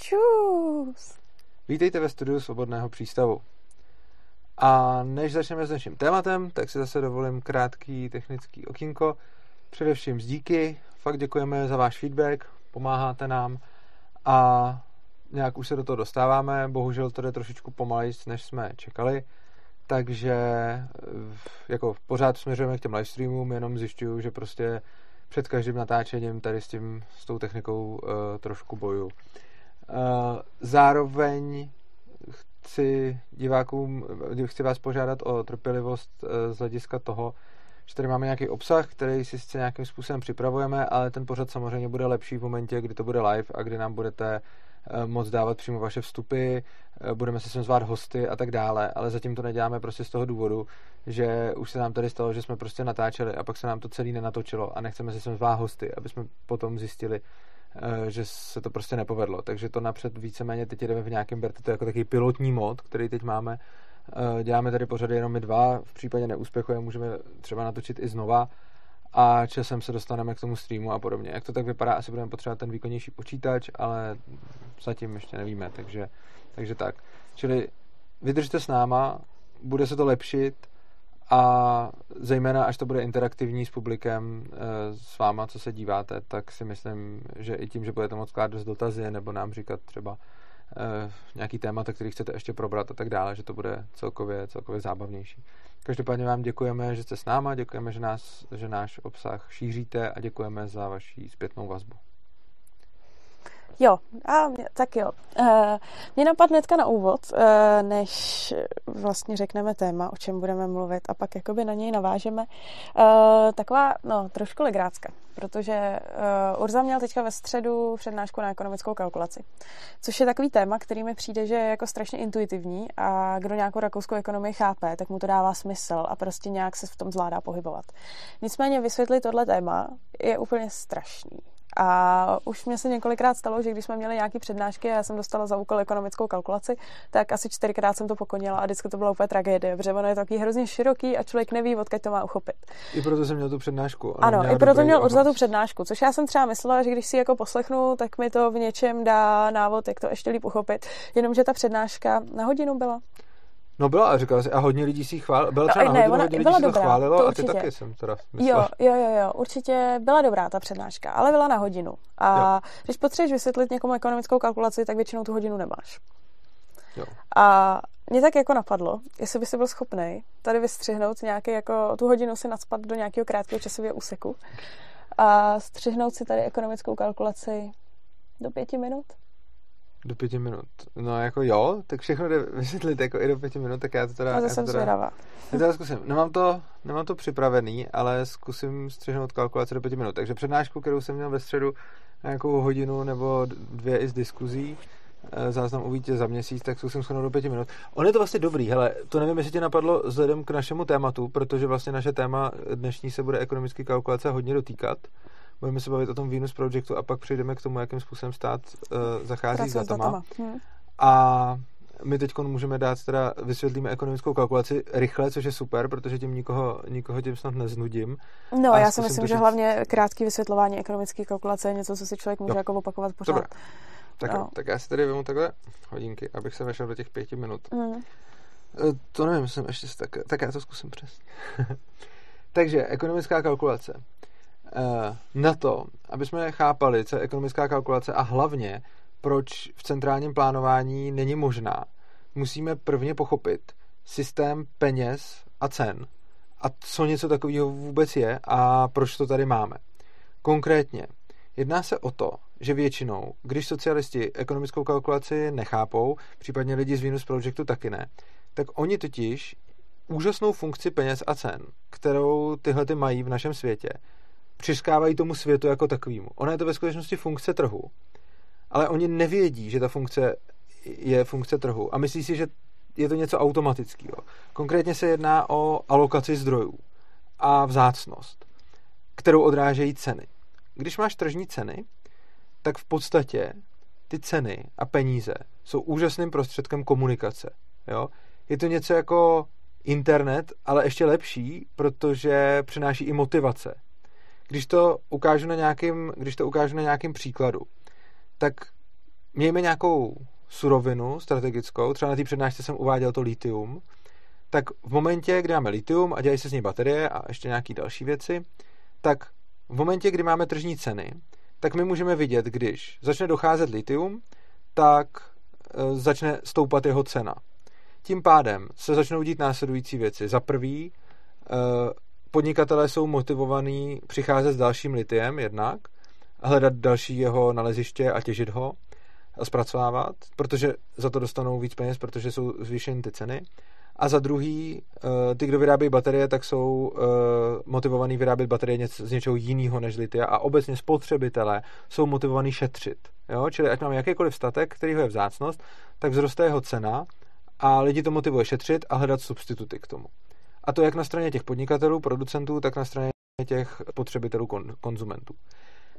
Čus! Vítejte ve studiu Svobodného přístavu. A než začneme s dnešním tématem, tak si zase dovolím krátký technický okýnko. Především z díky, fakt děkujeme za váš feedback, pomáháte nám a nějak už se do toho dostáváme, bohužel to jde trošičku pomalejc, než jsme čekali, takže jako pořád směřujeme k těm livestreamům, jenom zjišťuju, že prostě před každým natáčením tady s tím, s tou technikou uh, trošku boju. Uh, zároveň chci divákům, chci vás požádat o trpělivost uh, z hlediska toho, že tady máme nějaký obsah, který si sice nějakým způsobem připravujeme, ale ten pořad samozřejmě bude lepší v momentě, kdy to bude live a kdy nám budete moc dávat přímo vaše vstupy, budeme se sem zvát hosty a tak dále, ale zatím to neděláme prostě z toho důvodu, že už se nám tady stalo, že jsme prostě natáčeli a pak se nám to celý nenatočilo a nechceme se sem zvát hosty, aby jsme potom zjistili, eh, že se to prostě nepovedlo. Takže to napřed víceméně teď jdeme v nějakém, berte to jako takový pilotní mod, který teď máme. Eh, děláme tady pořady jenom my dva, v případě neúspěchu je můžeme třeba natočit i znova a časem se dostaneme k tomu streamu a podobně. Jak to tak vypadá, asi budeme potřebovat ten výkonnější počítač, ale zatím ještě nevíme, takže, takže tak. Čili vydržte s náma, bude se to lepšit, a zejména až to bude interaktivní s publikem, eh, s váma, co se díváte, tak si myslím, že i tím, že budete moct klást dotazy nebo nám říkat třeba eh, nějaký témata, který chcete ještě probrat a tak dále, že to bude celkově, celkově zábavnější. Každopádně vám děkujeme, že jste s náma, děkujeme, že, nás, že náš obsah šíříte a děkujeme za vaši zpětnou vazbu. Jo, a tak jo. Uh, mě napadne hnedka na úvod, uh, než vlastně řekneme téma, o čem budeme mluvit a pak jakoby na něj navážeme. Uh, taková, no, trošku legrácka, protože Urza měl teďka ve středu přednášku na ekonomickou kalkulaci, což je takový téma, který mi přijde, že je jako strašně intuitivní a kdo nějakou rakouskou ekonomii chápe, tak mu to dává smysl a prostě nějak se v tom zvládá pohybovat. Nicméně vysvětlit tohle téma je úplně strašný. A už mě se několikrát stalo, že když jsme měli nějaké přednášky a já jsem dostala za úkol ekonomickou kalkulaci, tak asi čtyřikrát jsem to pokonila a vždycky to byla úplně tragédie, protože ono je takový hrozně široký a člověk neví, odkud to má uchopit. I proto jsem měl tu přednášku. Ano, i proto měl za tu přednášku, což já jsem třeba myslela, že když si jako poslechnu, tak mi to v něčem dá návod, jak to ještě líp uchopit. Jenomže ta přednáška na hodinu byla. No byla a říkala si, a hodně lidí si chválilo, byla třeba no, ne, ona, hodně lidí si to chválilo to a ty taky jsem teda myslela. Jo, jo, jo, jo, určitě byla dobrá ta přednáška, ale byla na hodinu. A jo. když potřebuješ vysvětlit někomu ekonomickou kalkulaci, tak většinou tu hodinu nemáš. Jo. A mě tak jako napadlo, jestli by si byl schopný tady vystřihnout nějaký, jako tu hodinu si nadspat do nějakého krátkého časového úseku a střihnout si tady ekonomickou kalkulaci do pěti minut. Do pěti minut. No jako jo, tak všechno jde vysvětlit jako i do pěti minut, tak já to teda... No, to jsem teda, zvědavá. Já teda zkusím. Nemám to, nemám to připravený, ale zkusím střihnout kalkulaci do pěti minut. Takže přednášku, kterou jsem měl ve středu nějakou hodinu nebo dvě i z diskuzí, eh, záznam uvidíte za měsíc, tak zkusím shodnout do pěti minut. On je to vlastně dobrý, hele, to nevím, jestli tě napadlo vzhledem k našemu tématu, protože vlastně naše téma dnešní se bude ekonomický kalkulace hodně dotýkat budeme se bavit o tom Venus Projectu a pak přejdeme k tomu, jakým způsobem stát uh, zachází s datama. datama. Hmm. A my teď můžeme dát, teda vysvětlíme ekonomickou kalkulaci rychle, což je super, protože tím nikoho, nikoho tím snad neznudím. No, já si myslím, že říct... hlavně krátké vysvětlování ekonomické kalkulace je něco, co si člověk může jo. jako opakovat pořád. Dobré. Tak, no. tak já si tady vezmu takhle hodinky, abych se vešel do těch pěti minut. Hmm. To nevím, jsem ještě tak, tak já to zkusím přesně. Takže ekonomická kalkulace. Eh, na to, aby jsme chápali, co je ekonomická kalkulace a hlavně, proč v centrálním plánování není možná, musíme prvně pochopit systém peněz a cen a co něco takového vůbec je a proč to tady máme. Konkrétně, jedná se o to, že většinou, když socialisti ekonomickou kalkulaci nechápou, případně lidi z Venus Projectu taky ne, tak oni totiž úžasnou funkci peněz a cen, kterou tyhle ty mají v našem světě, přiskávají tomu světu jako takovému. Ona je to ve skutečnosti funkce trhu, ale oni nevědí, že ta funkce je funkce trhu a myslí si, že je to něco automatického. Konkrétně se jedná o alokaci zdrojů a vzácnost, kterou odrážejí ceny. Když máš tržní ceny, tak v podstatě ty ceny a peníze jsou úžasným prostředkem komunikace. Jo? Je to něco jako internet, ale ještě lepší, protože přináší i motivace když to ukážu na nějakým, když to ukážu na nějakým příkladu, tak mějme nějakou surovinu strategickou, třeba na té přednášce jsem uváděl to litium, tak v momentě, kdy máme litium a dělají se z něj baterie a ještě nějaké další věci, tak v momentě, kdy máme tržní ceny, tak my můžeme vidět, když začne docházet litium, tak e, začne stoupat jeho cena. Tím pádem se začnou dít následující věci. Za prvý, e, podnikatelé jsou motivovaní přicházet s dalším litiem jednak, hledat další jeho naleziště a těžit ho a zpracovávat, protože za to dostanou víc peněz, protože jsou zvýšeny ty ceny. A za druhý, eh, ty, kdo vyrábějí baterie, tak jsou eh, motivovaní vyrábět baterie z něčeho jiného než litia a obecně spotřebitelé jsou motivovaní šetřit. Jo? Čili ať máme jakýkoliv statek, který je vzácnost, tak vzroste jeho cena a lidi to motivuje šetřit a hledat substituty k tomu. A to jak na straně těch podnikatelů, producentů, tak na straně těch potřebitelů, konzumentů.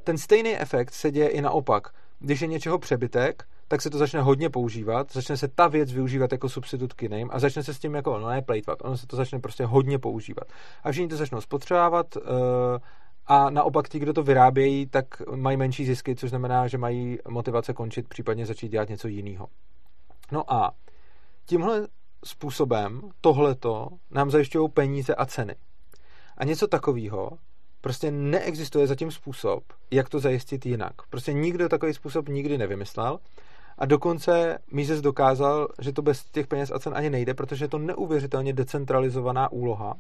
Ten stejný efekt se děje i naopak. Když je něčeho přebytek, tak se to začne hodně používat, začne se ta věc využívat jako substitut k jiným a začne se s tím jako, no ne plejtvat, ono se to začne prostě hodně používat. A všichni to začnou spotřebovávat uh, a naopak ti, kdo to vyrábějí, tak mají menší zisky, což znamená, že mají motivace končit, případně začít dělat něco jiného. No a tímhle způsobem tohleto nám zajišťují peníze a ceny. A něco takového prostě neexistuje zatím způsob, jak to zajistit jinak. Prostě nikdo takový způsob nikdy nevymyslel a dokonce Mises dokázal, že to bez těch peněz a cen ani nejde, protože je to neuvěřitelně decentralizovaná úloha.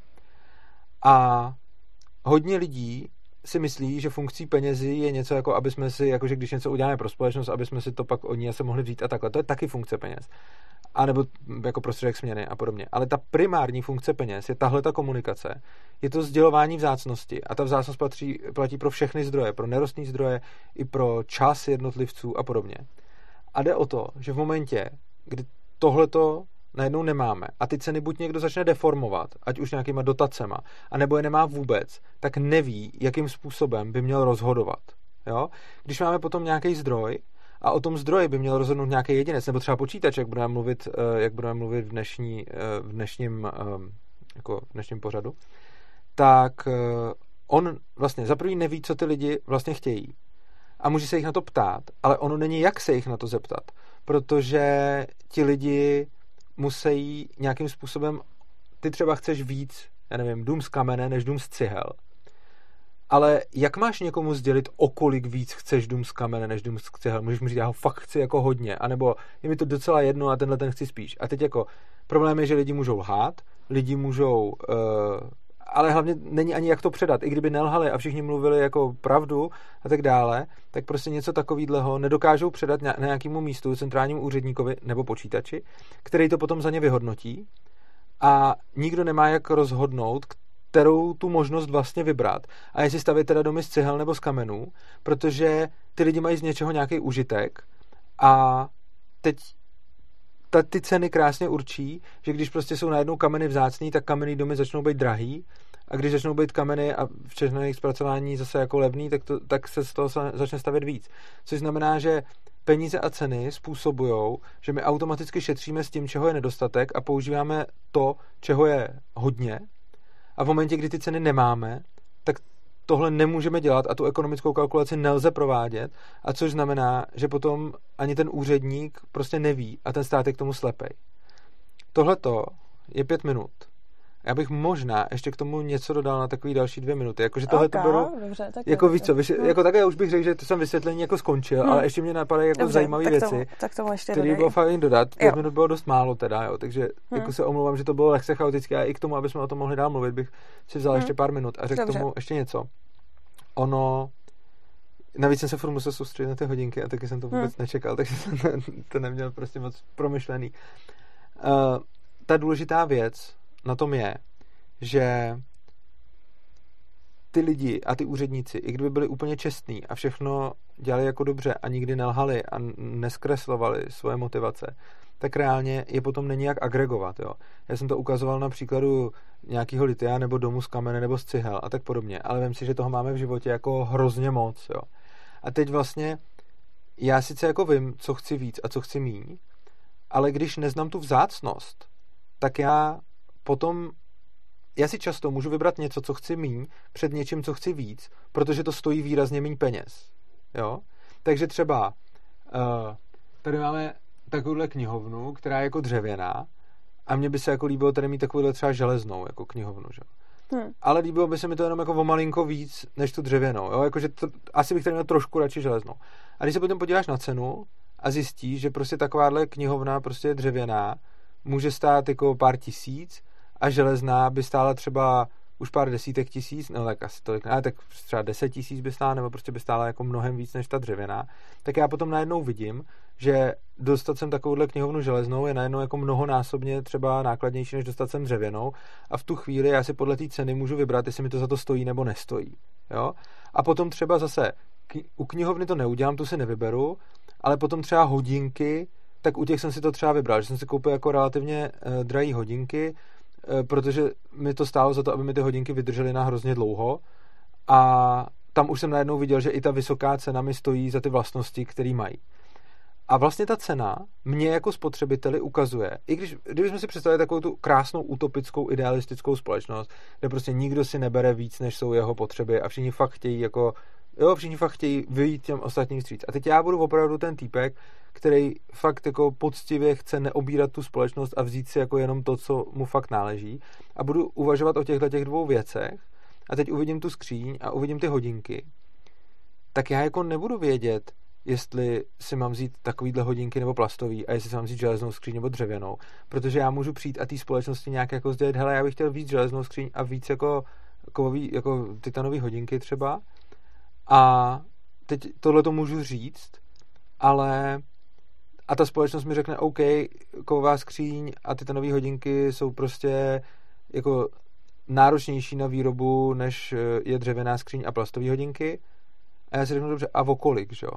A hodně lidí si myslí, že funkcí penězí je něco jako, aby jsme si, jakože když něco uděláme pro společnost, aby jsme si to pak od ní se mohli vzít a takhle. To je taky funkce peněz. A nebo jako prostředek směny a podobně. Ale ta primární funkce peněz je tahle ta komunikace. Je to sdělování vzácnosti. A ta vzácnost platí, platí pro všechny zdroje, pro nerostní zdroje, i pro čas jednotlivců a podobně. A jde o to, že v momentě, kdy tohleto najednou nemáme a ty ceny buď někdo začne deformovat, ať už nějakýma dotacema, anebo je nemá vůbec, tak neví, jakým způsobem by měl rozhodovat. Jo? Když máme potom nějaký zdroj a o tom zdroji by měl rozhodnout nějaký jedinec, nebo třeba počítač, jak budeme mluvit, eh, jak budeme mluvit v, dnešní, eh, v, dnešním, eh, jako v dnešním pořadu, tak on vlastně za prvý neví, co ty lidi vlastně chtějí a může se jich na to ptát, ale ono není jak se jich na to zeptat, protože ti lidi musí nějakým způsobem, ty třeba chceš víc, já nevím, dům z kamene než dům z cihel. Ale jak máš někomu sdělit, o kolik víc chceš dům z kamene než dům z cihel? Můžeš mu říct, já ho fakt chci jako hodně, anebo je mi to docela jedno a tenhle ten chci spíš. A teď jako problém je, že lidi můžou lhát, lidi můžou uh, ale hlavně není ani jak to předat. I kdyby nelhali a všichni mluvili jako pravdu a tak dále, tak prostě něco takového nedokážou předat na nějakému místu, centrálnímu úředníkovi nebo počítači, který to potom za ně vyhodnotí a nikdo nemá jak rozhodnout, kterou tu možnost vlastně vybrat. A jestli stavit teda domy z cihel nebo z kamenů, protože ty lidi mají z něčeho nějaký užitek a teď ta, ty ceny krásně určí, že když prostě jsou najednou kameny vzácný, tak kamenný domy začnou být drahý a když začnou být kameny a všechno jejich zpracování zase jako levný, tak, to, tak se z toho začne stavět víc. Což znamená, že peníze a ceny způsobují, že my automaticky šetříme s tím, čeho je nedostatek a používáme to, čeho je hodně. A v momentě, kdy ty ceny nemáme, tak tohle nemůžeme dělat a tu ekonomickou kalkulaci nelze provádět, a což znamená, že potom ani ten úředník prostě neví a ten stát je k tomu slepej. Tohle je pět minut. Já bych možná ještě k tomu něco dodal na takový další dvě minuty. Jakože tohle okay, to bylo, dobře, tak jako víc co, hmm. jako také už bych řekl, že to jsem vysvětlení jako skončil, hmm. ale ještě mě napadají jako zajímavé věci, tak tomu ještě které bylo fajn dodat. Pět jo. minut bylo dost málo teda, jo, takže hmm. jako se omlouvám, že to bylo lehce chaotické a i k tomu, aby jsme o tom mohli dál mluvit, bych si vzal hmm. ještě pár minut a řekl tomu ještě něco ono Navíc jsem se furt musel soustředit na ty hodinky a taky jsem to vůbec hmm. nečekal, takže jsem to neměl prostě moc promyšlený. Uh, ta důležitá věc na tom je, že ty lidi a ty úředníci, i kdyby byli úplně čestní a všechno dělali jako dobře a nikdy nelhali a neskreslovali svoje motivace, tak reálně je potom není jak agregovat. Jo. Já jsem to ukazoval na příkladu nějakého litia nebo domu z kamene nebo z cihel a tak podobně, ale vím si, že toho máme v životě jako hrozně moc. Jo. A teď vlastně já sice jako vím, co chci víc a co chci míň, ale když neznám tu vzácnost, tak já potom já si často můžu vybrat něco, co chci míň, před něčím, co chci víc, protože to stojí výrazně méně peněz. Jo? Takže třeba uh, tady máme takovouhle knihovnu, která je jako dřevěná a mně by se jako líbilo tady mít takovouhle třeba železnou jako knihovnu, že? Hmm. Ale líbilo by se mi to jenom jako o malinko víc, než tu dřevěnou, jo? Jakože to, asi bych tady měl trošku radši železnou. A když se potom podíváš na cenu a zjistíš, že prostě takováhle knihovna prostě je dřevěná, může stát jako pár tisíc a železná by stála třeba už pár desítek tisíc, no tak asi tolik, ale tak třeba deset tisíc by stála, nebo prostě by stála jako mnohem víc než ta dřevěná, tak já potom najednou vidím, že dostat sem takovouhle knihovnu železnou je najednou jako mnohonásobně třeba nákladnější, než dostat sem dřevěnou a v tu chvíli já si podle té ceny můžu vybrat, jestli mi to za to stojí nebo nestojí. Jo? A potom třeba zase u knihovny to neudělám, tu si nevyberu, ale potom třeba hodinky, tak u těch jsem si to třeba vybral, že jsem si koupil jako relativně uh, drahé hodinky, protože mi to stálo za to, aby mi ty hodinky vydržely na hrozně dlouho a tam už jsem najednou viděl, že i ta vysoká cena mi stojí za ty vlastnosti, které mají. A vlastně ta cena mě jako spotřebiteli ukazuje, i když, kdybychom si představili takovou tu krásnou utopickou idealistickou společnost, kde prostě nikdo si nebere víc, než jsou jeho potřeby a všichni fakt chtějí jako Jo, všichni fakt chtějí vyjít těm ostatním stříc. A teď já budu opravdu ten týpek, který fakt jako poctivě chce neobírat tu společnost a vzít si jako jenom to, co mu fakt náleží. A budu uvažovat o těchto těch dvou věcech. A teď uvidím tu skříň a uvidím ty hodinky. Tak já jako nebudu vědět, jestli si mám vzít takovýhle hodinky nebo plastový a jestli si mám vzít železnou skříň nebo dřevěnou. Protože já můžu přijít a té společnosti nějak jako sdělit, hele, já bych chtěl víc železnou skříň a víc jako, kovový, jako titanové hodinky třeba a teď tohle to můžu říct, ale a ta společnost mi řekne, OK, kovová skříň a ty nové hodinky jsou prostě jako náročnější na výrobu, než je dřevěná skříň a plastové hodinky. A já si řeknu, dobře, a o kolik, že jo?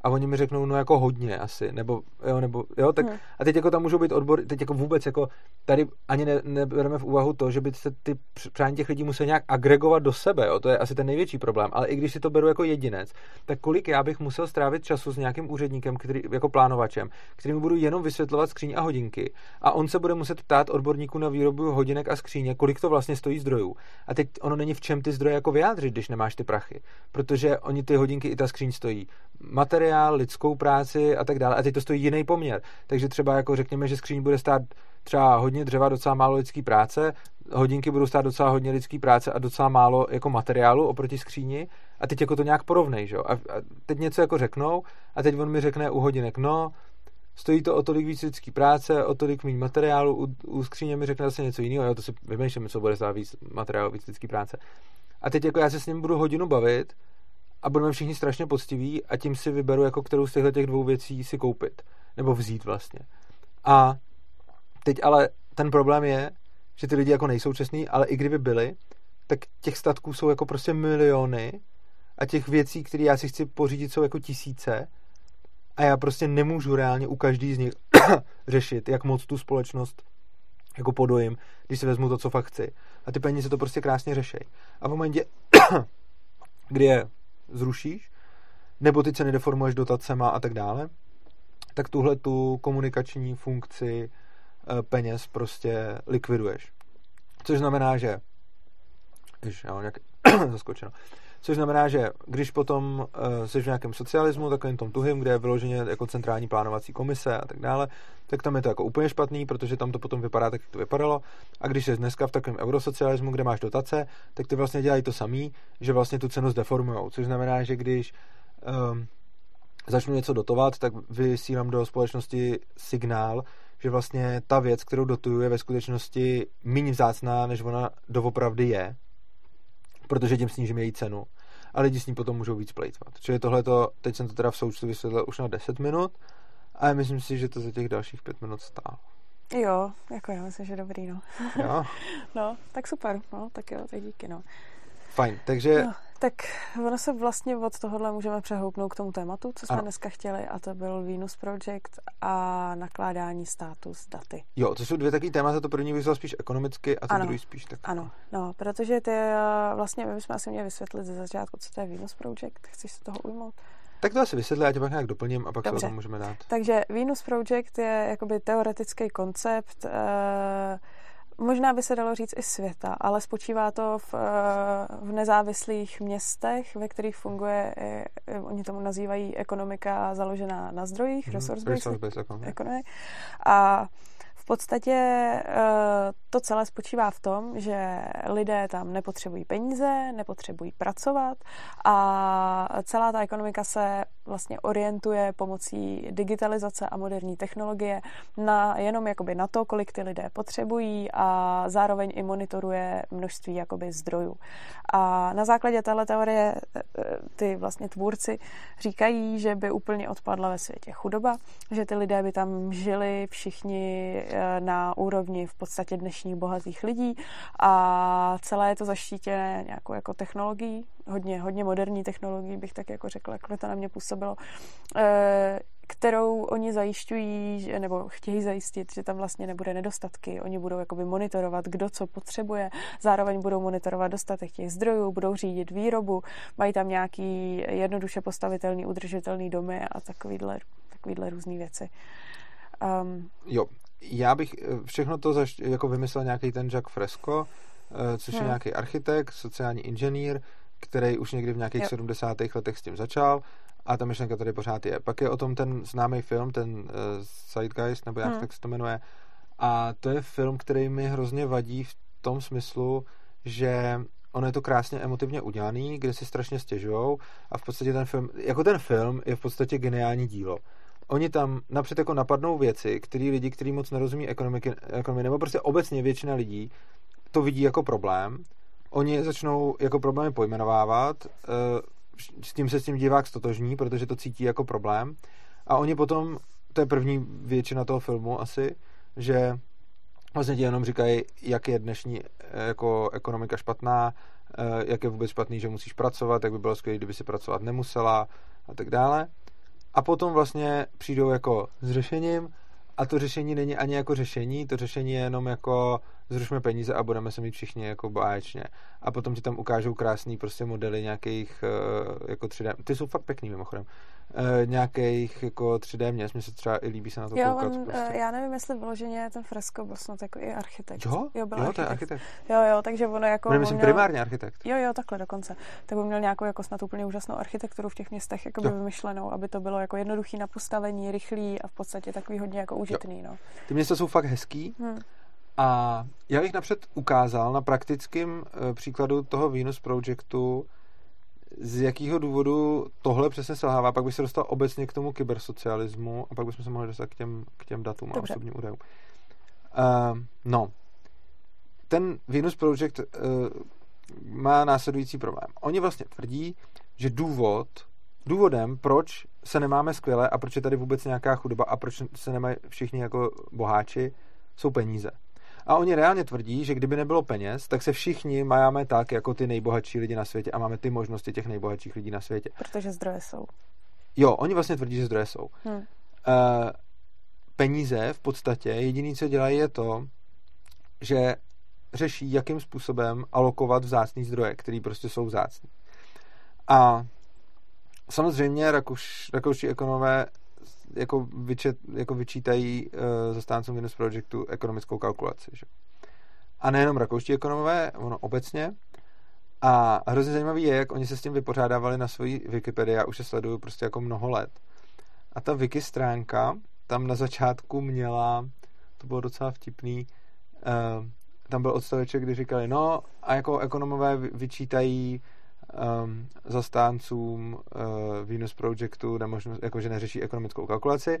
A oni mi řeknou, no jako hodně asi, nebo jo, nebo jo, tak hmm. a teď jako tam můžou být odbory, teď jako vůbec jako tady ani ne, nebereme v úvahu to, že by se ty přání těch lidí musel nějak agregovat do sebe, jo, to je asi ten největší problém, ale i když si to beru jako jedinec, tak kolik já bych musel strávit času s nějakým úředníkem, který, jako plánovačem, který mi budu jenom vysvětlovat skříň a hodinky a on se bude muset ptát odborníků na výrobu hodinek a skříně, kolik to vlastně stojí zdrojů. A teď ono není v čem ty zdroje jako vyjádřit, když nemáš ty prachy, protože oni ty hodinky i ta skříň stojí. Materiál materiál, lidskou práci a tak dále. A teď to stojí jiný poměr. Takže třeba jako řekněme, že skříň bude stát třeba hodně dřeva, docela málo lidské práce, hodinky budou stát docela hodně lidské práce a docela málo jako materiálu oproti skříni a teď jako to nějak porovnej, že? A, a teď něco jako řeknou a teď on mi řekne u hodinek, no, stojí to o tolik víc lidské práce, o tolik méně materiálu, u, u skříně mi řekne zase něco jiného, jo, to si vymýšlím, co bude stát víc materiálu, víc lidské práce. A teď jako já se s ním budu hodinu bavit a budeme všichni strašně poctiví a tím si vyberu, jako kterou z těchto těch dvou věcí si koupit. Nebo vzít vlastně. A teď ale ten problém je, že ty lidi jako nejsou čestní, ale i kdyby byli, tak těch statků jsou jako prostě miliony a těch věcí, které já si chci pořídit, jsou jako tisíce a já prostě nemůžu reálně u každý z nich řešit, jak moc tu společnost jako podojím, když si vezmu to, co fakt chci. A ty peníze to prostě krásně řešej. A v momentě, kdy je zrušíš, nebo ty ceny deformuješ dotacema a tak dále, tak tuhle tu komunikační funkci eh, peněz prostě likviduješ. Což znamená, že Ježiš, já mám nějak zaskočeno. Což znamená, že když potom uh, jsi v nějakém socialismu, takovým tom tuhým, kde je vyloženě jako centrální plánovací komise a tak dále, tak tam je to jako úplně špatný, protože tam to potom vypadá tak, jak to vypadalo. A když jsi dneska v takovém eurosocialismu, kde máš dotace, tak ty vlastně dělají to samý, že vlastně tu cenu zdeformujou. Což znamená, že když um, začnu něco dotovat, tak vysílám do společnosti signál, že vlastně ta věc, kterou dotuju, je ve skutečnosti méně vzácná, než ona doopravdy je, protože tím snížím její cenu. A lidi s ní potom můžou víc plejtvat. Čili tohle teď jsem to teda v součtu vysvětlil už na 10 minut, a myslím si, že to za těch dalších 5 minut stálo. Jo, jako já myslím, že dobrý, no. Jo? no, tak super, no, tak jo, tak díky, no. Fajn, takže... No, tak ono se vlastně od tohohle můžeme přehoupnout k tomu tématu, co jsme ano. dneska chtěli, a to byl Venus Project a nakládání státu s daty. Jo, to jsou dvě takové témata, to první bych spíš ekonomicky a to ano. druhý spíš tak. Ano, no, protože ty eh, vlastně my bychom asi měli vysvětlit ze začátku, co to je Venus Project. Chceš se toho ujmout? Tak to asi vysvětlí, já tě pak nějak doplním a pak Dobře. se o tom můžeme dát. Takže Venus Project je jakoby teoretický koncept, uh, možná by se dalo říct i světa, ale spočívá to v, v nezávislých městech, ve kterých funguje, oni tomu nazývají ekonomika založená na zdrojích, mm, resource-based economy. A podstatě eh, to celé spočívá v tom, že lidé tam nepotřebují peníze, nepotřebují pracovat a celá ta ekonomika se vlastně orientuje pomocí digitalizace a moderní technologie na jenom jakoby na to, kolik ty lidé potřebují a zároveň i monitoruje množství jakoby zdrojů. A na základě téhle teorie eh, ty vlastně tvůrci říkají, že by úplně odpadla ve světě chudoba, že ty lidé by tam žili všichni eh, na úrovni v podstatě dnešních bohatých lidí a celé je to zaštítěné nějakou jako technologií, hodně, hodně moderní technologií, bych tak jako řekla, jak to na mě působilo, eh, kterou oni zajišťují, nebo chtějí zajistit, že tam vlastně nebude nedostatky. Oni budou jakoby monitorovat, kdo co potřebuje, zároveň budou monitorovat dostatek těch zdrojů, budou řídit výrobu, mají tam nějaký jednoduše postavitelný, udržitelný domy a takovýhle, takovýhle různé věci. Um, jo, já bych eh, všechno to zaš, jako vymyslel nějaký ten Jack Fresco, eh, což hmm. je nějaký architekt, sociální inženýr, který už někdy v nějakých jo. 70. letech s tím začal a ta myšlenka tady pořád je. Pak je o tom ten známý film, ten uh, Zeitgeist, nebo jak hmm. tak se to jmenuje. A to je film, který mi hrozně vadí v tom smyslu, že ono je to krásně emotivně udělaný, kde si strašně stěžujou a v podstatě ten film, jako ten film je v podstatě geniální dílo. Oni tam napřed jako napadnou věci, který lidi, kteří moc nerozumí ekonomiky, ekonomii, nebo prostě obecně většina lidí to vidí jako problém. Oni začnou jako problémy pojmenovávat, eh, s tím se s tím divák stotožní, protože to cítí jako problém. A oni potom, to je první většina toho filmu asi, že vlastně ti jenom říkají, jak je dnešní eh, jako ekonomika špatná, eh, jak je vůbec špatný, že musíš pracovat, jak by bylo skvělé, kdyby si pracovat nemusela a tak dále. A potom vlastně přijdou jako s řešením a to řešení není ani jako řešení, to řešení je jenom jako zrušme peníze a budeme se mít všichni jako báječně. A potom ti tam ukážou krásný prostě modely nějakých eh, jako 3D, ty jsou fakt pěkný mimochodem, uh, nějakých jako 3D měst, mně se třeba i líbí se na to jo, koukat. On, prostě. já nevím, jestli vyloženě ten fresko byl snad jako i architekt. Jo, jo, byl jo architekt. to je architekt. Jo, jo, takže ono jako... Ne, myslím měl... primárně architekt. Jo, jo, takhle dokonce. Tak by měl nějakou jako snad úplně úžasnou architekturu v těch městech jako by vymyšlenou, aby to bylo jako jednoduchý na postavení, rychlý a v podstatě takový hodně jako užitný. No. Ty města jsou fakt hezký. Hmm. A já bych napřed ukázal na praktickém eh, příkladu toho Venus Projectu, z jakého důvodu tohle přesně selhává. Pak bych se dostal obecně k tomu kybersocialismu a pak bychom se mohli dostat k těm, k těm datům Dobře. a osobním údajům. Uh, no, ten Venus Project uh, má následující problém. Oni vlastně tvrdí, že důvod, důvodem, proč se nemáme skvěle a proč je tady vůbec nějaká chudoba a proč se nemají všichni jako boháči, jsou peníze. A oni reálně tvrdí, že kdyby nebylo peněz, tak se všichni majáme tak, jako ty nejbohatší lidi na světě a máme ty možnosti těch nejbohatších lidí na světě. Protože zdroje jsou. Jo, oni vlastně tvrdí, že zdroje jsou. Hmm. Uh, peníze v podstatě, jediný, co dělají, je to, že řeší, jakým způsobem alokovat vzácný zdroje, který prostě jsou vzácný. A samozřejmě rakuš, rakouští ekonomové jako, vyčet, jako vyčítají uh, zastáncům Venus Projectu ekonomickou kalkulaci. Že? A nejenom rakouští ekonomové, ono obecně. A hrozně zajímavý je, jak oni se s tím vypořádávali na svojí Wikipedii, já už se sleduju prostě jako mnoho let. A ta wiki stránka tam na začátku měla, to bylo docela vtipný, uh, tam byl odstaveček, kdy říkali, no a jako ekonomové vyčítají um, zastáncům uh, Venus Projectu nemožnost, jako že neřeší ekonomickou kalkulaci,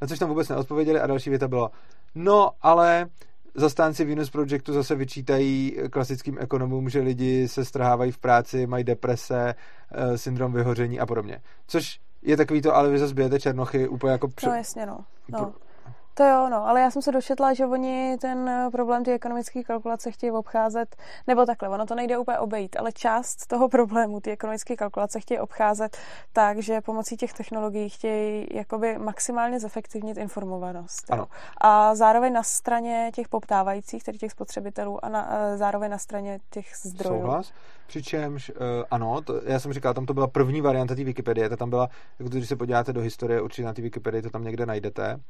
na což tam vůbec neodpověděli a další věta byla, no ale zastánci Venus Projectu zase vyčítají klasickým ekonomům, že lidi se strhávají v práci, mají deprese, uh, syndrom vyhoření a podobně. Což je takový to, ale vy zase bijete černochy úplně jako... Pře- no jasně, no. no. To jo, no, ale já jsem se dočetla, že oni ten eh, problém ty ekonomické kalkulace chtějí obcházet, nebo takhle, ono to nejde úplně obejít, ale část toho problému ty ekonomické kalkulace chtějí obcházet tak, že pomocí těch technologií chtějí jakoby maximálně zefektivnit informovanost. Ano. A zároveň na straně těch poptávajících, tedy těch spotřebitelů, a na, eh, zároveň na straně těch zdrojů. Souhlas. Přičemž, uh, ano, to, já jsem říkal, tam to byla první varianta té Wikipedie, to tam byla, když se podíváte do historie, určitě na té Wikipedii to tam někde najdete,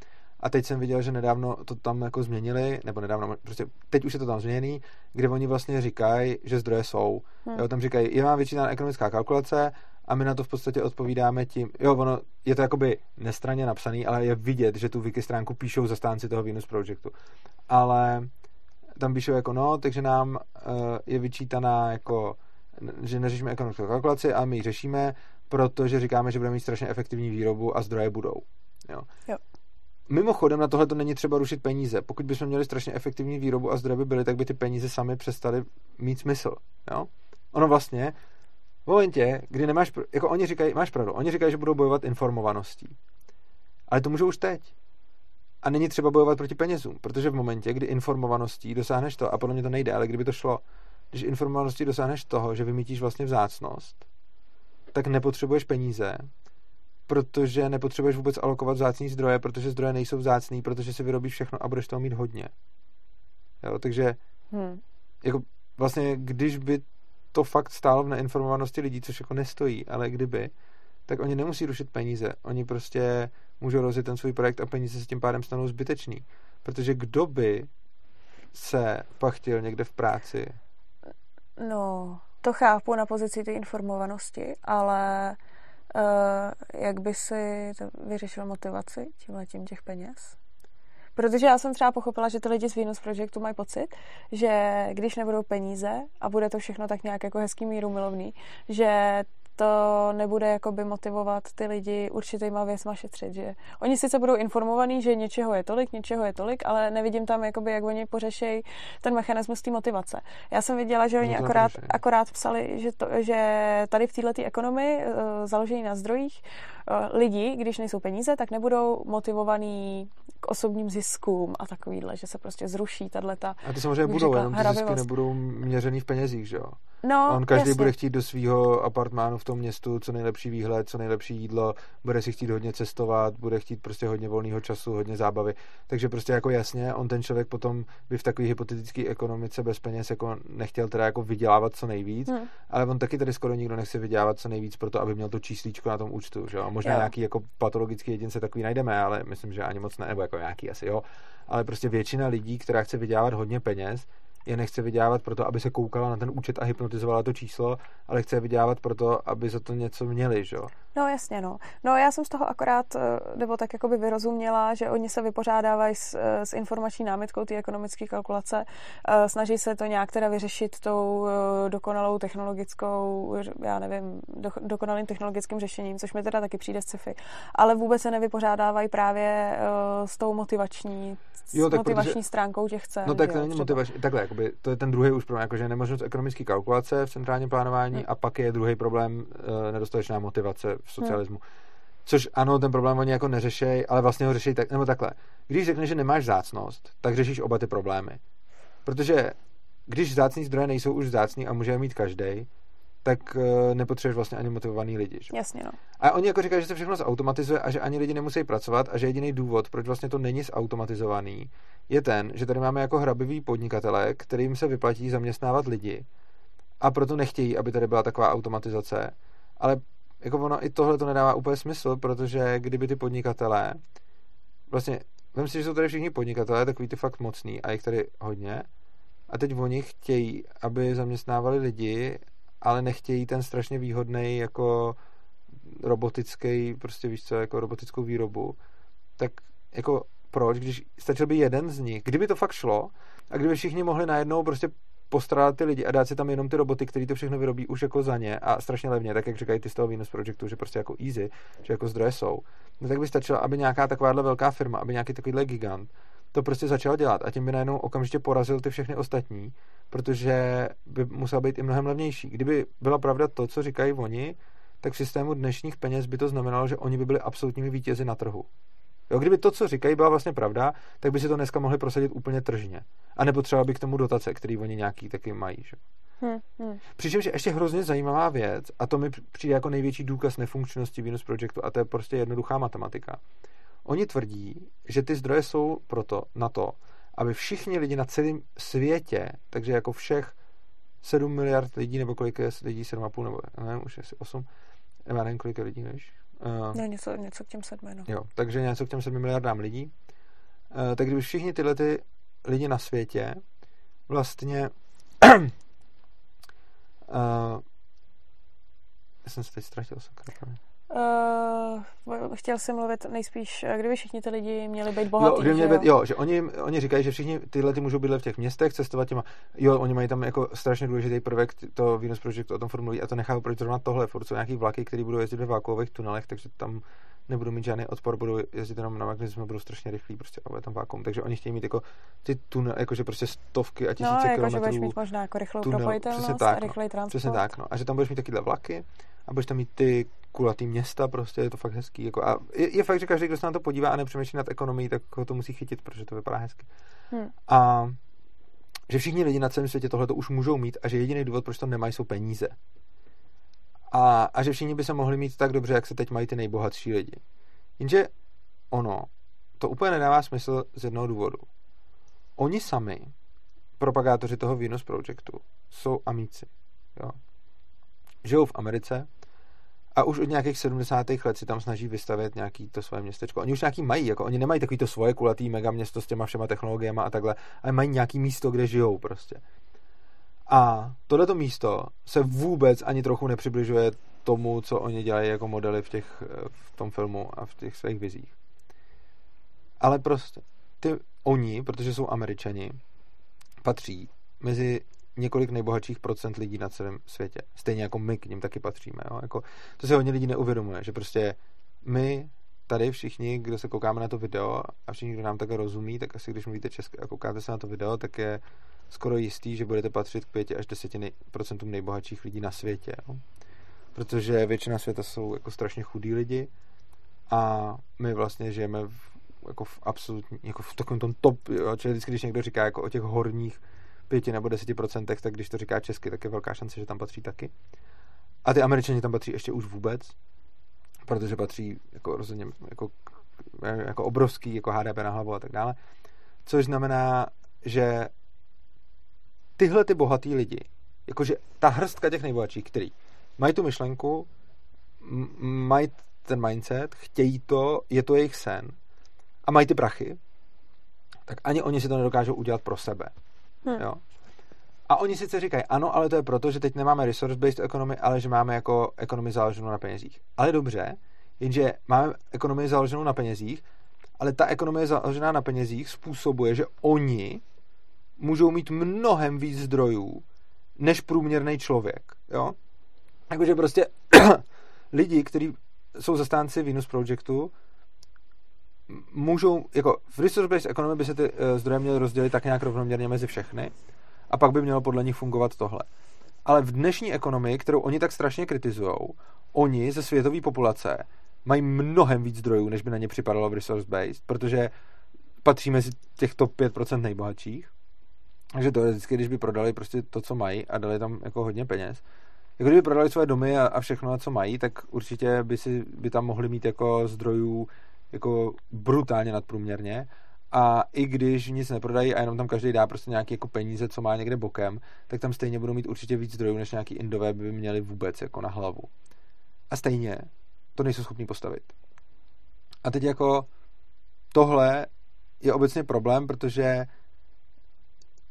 A teď jsem viděl, že nedávno to tam jako změnili, nebo nedávno, prostě teď už je to tam změněný, kde oni vlastně říkají, že zdroje jsou. Hmm. Jo, tam říkají, je vám vyčítaná ekonomická kalkulace a my na to v podstatě odpovídáme tím, jo, ono, je to jakoby nestranně napsaný, ale je vidět, že tu wiki stránku píšou zastánci toho Venus Projectu. Ale tam píšou jako no, takže nám uh, je vyčítaná jako že neřešíme ekonomickou kalkulaci, ale my ji řešíme, protože říkáme, že budeme mít strašně efektivní výrobu a zdroje budou. Jo. Jo. Mimochodem na tohle to není třeba rušit peníze. Pokud bychom měli strašně efektivní výrobu a by byly, tak by ty peníze sami přestaly mít smysl. Jo? Ono vlastně v momentě, kdy nemáš, jako oni říkají, máš pravdu, oni říkají, že budou bojovat informovaností. Ale to můžou už teď. A není třeba bojovat proti penězům, protože v momentě, kdy informovaností dosáhneš to, a podle mě to nejde, ale kdyby to šlo, když informovaností dosáhneš toho, že vymítíš vlastně vzácnost, tak nepotřebuješ peníze, protože nepotřebuješ vůbec alokovat vzácný zdroje, protože zdroje nejsou vzácný, protože si vyrobíš všechno a budeš toho mít hodně. Jo, takže hmm. jako vlastně, když by to fakt stálo v neinformovanosti lidí, což jako nestojí, ale kdyby, tak oni nemusí rušit peníze. Oni prostě můžou rozjet ten svůj projekt a peníze se tím pádem stanou zbytečný. Protože kdo by se pak chtěl někde v práci? No, to chápu na pozici té informovanosti, ale uh, jak by si to vyřešil motivaci tímhle tím těch peněz? Protože já jsem třeba pochopila, že ty lidi z Venus Projectu mají pocit, že když nebudou peníze a bude to všechno tak nějak jako hezký míru milovný, že to nebude jakoby motivovat ty lidi určitýma věcma šetřit, že oni sice budou informovaní, že něčeho je tolik, něčeho je tolik, ale nevidím tam, jakoby, jak oni pořešejí ten mechanismus té motivace. Já jsem viděla, že oni no akorát, akorát psali, že, to, že tady v této ekonomii uh, založení na zdrojích uh, lidi, když nejsou peníze, tak nebudou motivovaní k osobním ziskům a takovýhle, že se prostě zruší tato. A ty samozřejmě budou, jenom ty zisky nebudou měřený v penězích, že jo? No, On každý jasně. bude chtít do svého apartmánu v tom městu co nejlepší výhled, co nejlepší jídlo, bude si chtít hodně cestovat, bude chtít prostě hodně volného času, hodně zábavy. Takže prostě jako jasně, on ten člověk potom by v takové hypotetické ekonomice bez peněz jako nechtěl teda jako vydělávat co nejvíc, hmm. ale on taky tady skoro nikdo nechce vydělávat co nejvíc proto, aby měl to číslíčko na tom účtu, že jo? Možná jo. nějaký jako patologický jedince takový najdeme, ale myslím, že ani moc ne, nebo jako nějaký asi, jo. Ale prostě většina lidí, která chce vydělávat hodně peněz, je nechce vydělávat proto, aby se koukala na ten účet a hypnotizovala to číslo, ale chce vydělávat proto, aby za to něco měli, že? No jasně, no. No já jsem z toho akorát, eh, nebo tak jako by vyrozuměla, že oni se vypořádávají s, eh, s informační námitkou té ekonomické kalkulace, eh, snaží se to nějak teda vyřešit tou dokonalou technologickou, já nevím, do, dokonalým technologickým řešením, což mi teda taky přijde z sci-fi, ale vůbec se nevypořádávají právě s tou motivační, jo, tak motivační protože, stránkou těch cen. No tak to není motivační, takhle, jakoby, to je ten druhý už problém, jakože nemožnost ekonomické kalkulace v centrálním plánování hmm. a pak je druhý problém nedostatečná motivace v socialismu. Hmm. Což ano, ten problém oni jako neřešejí, ale vlastně ho řeší tak, nebo takhle. Když řekneš, že nemáš zácnost, tak řešíš oba ty problémy. Protože když vzácní zdroje nejsou už vzácní a může je mít každý, tak uh, nepotřebuješ vlastně ani motivovaný lidi. Že? Jasně, no. A oni jako říkají, že se všechno zautomatizuje a že ani lidi nemusí pracovat a že jediný důvod, proč vlastně to není zautomatizovaný, je ten, že tady máme jako hrabivý podnikatele, kterým se vyplatí zaměstnávat lidi a proto nechtějí, aby tady byla taková automatizace. Ale jako ono i tohle to nedává úplně smysl, protože kdyby ty podnikatelé vlastně, vím si, že jsou tady všichni podnikatelé, takový ty fakt mocný a jich tady hodně a teď oni chtějí, aby zaměstnávali lidi ale nechtějí ten strašně výhodný jako robotický, prostě víš co, jako robotickou výrobu, tak jako proč, když stačil by jeden z nich, kdyby to fakt šlo a kdyby všichni mohli najednou prostě postarat ty lidi a dát si tam jenom ty roboty, který to všechno vyrobí už jako za ně a strašně levně, tak jak říkají ty z toho Venus Projectu, že prostě jako easy, že jako zdroje jsou, no tak by stačilo, aby nějaká takováhle velká firma, aby nějaký takovýhle gigant to prostě začal dělat a tím by najednou okamžitě porazil ty všechny ostatní, protože by musel být i mnohem levnější. Kdyby byla pravda to, co říkají oni, tak v systému dnešních peněz by to znamenalo, že oni by byli absolutními vítězi na trhu. Jo, kdyby to, co říkají, byla vlastně pravda, tak by si to dneska mohli prosadit úplně tržně. A nebo třeba by k tomu dotace, který oni nějaký taky mají. Že? Hmm, hmm. Přičemž je ještě hrozně zajímavá věc, a to mi přijde jako největší důkaz nefunkčnosti Venus Projectu, a to je prostě jednoduchá matematika. Oni tvrdí, že ty zdroje jsou proto na to, aby všichni lidi na celém světě, takže jako všech 7 miliard lidí, nebo kolik je lidí, 7,5 nebo nevím, už asi 8, nevím, kolik je lidí, nevíš? No, něco, něco k těm sedmi, no. Jo, takže něco k těm 7 miliardám lidí, uh, tak kdyby všichni tyhle ty lidi na světě vlastně uh, já jsem se teď ztratil, sakra. Uh, chtěl jsem mluvit nejspíš, eh, kdyby všichni ty lidi měli být bohatí. Jo, že, být, jo? že oni, oni říkají, že všichni tyhle ty můžou bydlet v těch městech, cestovat těma. Jo, oni mají tam jako strašně důležitý prvek, to Venus Project o tom formulují a to nechápu, proč zrovna tohle. Furt jsou nějaký vlaky, které budou jezdit ve vákuových tunelech, takže tam nebudou mít žádný odpor, budou jezdit jenom na magnetismu, budou strašně rychlí, prostě a tam vákuum. Takže oni chtějí mít jako ty tunely, jakože prostě stovky a tisíce no, jako, kilometrů. Že mít možná jako rychlou tunel, propojitelnost tak, a rychlej no, transport. Přesně tak, no. A že tam budeš mít takyhle vlaky a budeš tam mít ty kulatý města, prostě je to fakt hezký. Jako a je, je, fakt, že každý, kdo se na to podívá a nepřemýšlí nad ekonomií, tak ho to musí chytit, protože to vypadá hezky. Hmm. A že všichni lidi na celém světě tohle to už můžou mít a že jediný důvod, proč to nemají, jsou peníze. A, a že všichni by se mohli mít tak dobře, jak se teď mají ty nejbohatší lidi. Jenže ono, to úplně nedává smysl z jednoho důvodu. Oni sami, propagátoři toho Venus Projectu, jsou amíci. Jo. Žijou v Americe, a už od nějakých 70. let si tam snaží vystavět nějaký to svoje městečko. Oni už nějaký mají, jako oni nemají takový to svoje kulatý mega město s těma všema technologiemi a takhle, ale mají nějaký místo, kde žijou prostě. A tohleto místo se vůbec ani trochu nepřibližuje tomu, co oni dělají jako modely v, těch, v tom filmu a v těch svých vizích. Ale prostě ty oni, protože jsou američani, patří mezi několik nejbohatších procent lidí na celém světě. Stejně jako my k ním taky patříme. Jo? Jako, to se hodně lidí neuvědomuje, že prostě my tady všichni, kdo se koukáme na to video a všichni, kdo nám takhle rozumí, tak asi když mluvíte česky a koukáte se na to video, tak je skoro jistý, že budete patřit k 5 až 10 procentům nejbohatších lidí na světě. Jo? Protože většina světa jsou jako strašně chudí lidi a my vlastně žijeme v, jako v absolutní, jako v takovém tom top, jo? čili vždycky, když někdo říká jako o těch horních pěti nebo deseti procentech, tak když to říká česky, tak je velká šance, že tam patří taky. A ty američani tam patří ještě už vůbec, protože patří jako rozhodně jako, jako obrovský jako HDP na hlavu a tak dále. Což znamená, že tyhle ty bohatý lidi, jakože ta hrstka těch nejbohatších, který mají tu myšlenku, mají ten mindset, chtějí to, je to jejich sen a mají ty prachy, tak ani oni si to nedokážou udělat pro sebe. Hmm. Jo? A oni sice říkají, ano, ale to je proto, že teď nemáme resource-based economy, ale že máme jako ekonomii založenou na penězích. Ale dobře, jenže máme ekonomii založenou na penězích, ale ta ekonomie založená na penězích způsobuje, že oni můžou mít mnohem víc zdrojů než průměrný člověk. Jo? Jakože prostě lidi, kteří jsou zastánci Venus Projectu, můžou, jako v resource-based economy by se ty uh, zdroje měly rozdělit tak nějak rovnoměrně mezi všechny a pak by mělo podle nich fungovat tohle. Ale v dnešní ekonomii, kterou oni tak strašně kritizují, oni ze světové populace mají mnohem víc zdrojů, než by na ně připadalo v resource-based, protože patří mezi těch top 5% nejbohatších. Takže teoreticky, když by prodali prostě to, co mají a dali tam jako hodně peněz, jako kdyby prodali své domy a, a všechno, co mají, tak určitě by, si, by tam mohli mít jako zdrojů jako brutálně nadprůměrně a i když nic neprodají a jenom tam každý dá prostě nějaké jako peníze, co má někde bokem, tak tam stejně budou mít určitě víc zdrojů, než nějaký indové by měli vůbec jako na hlavu. A stejně to nejsou schopni postavit. A teď jako tohle je obecně problém, protože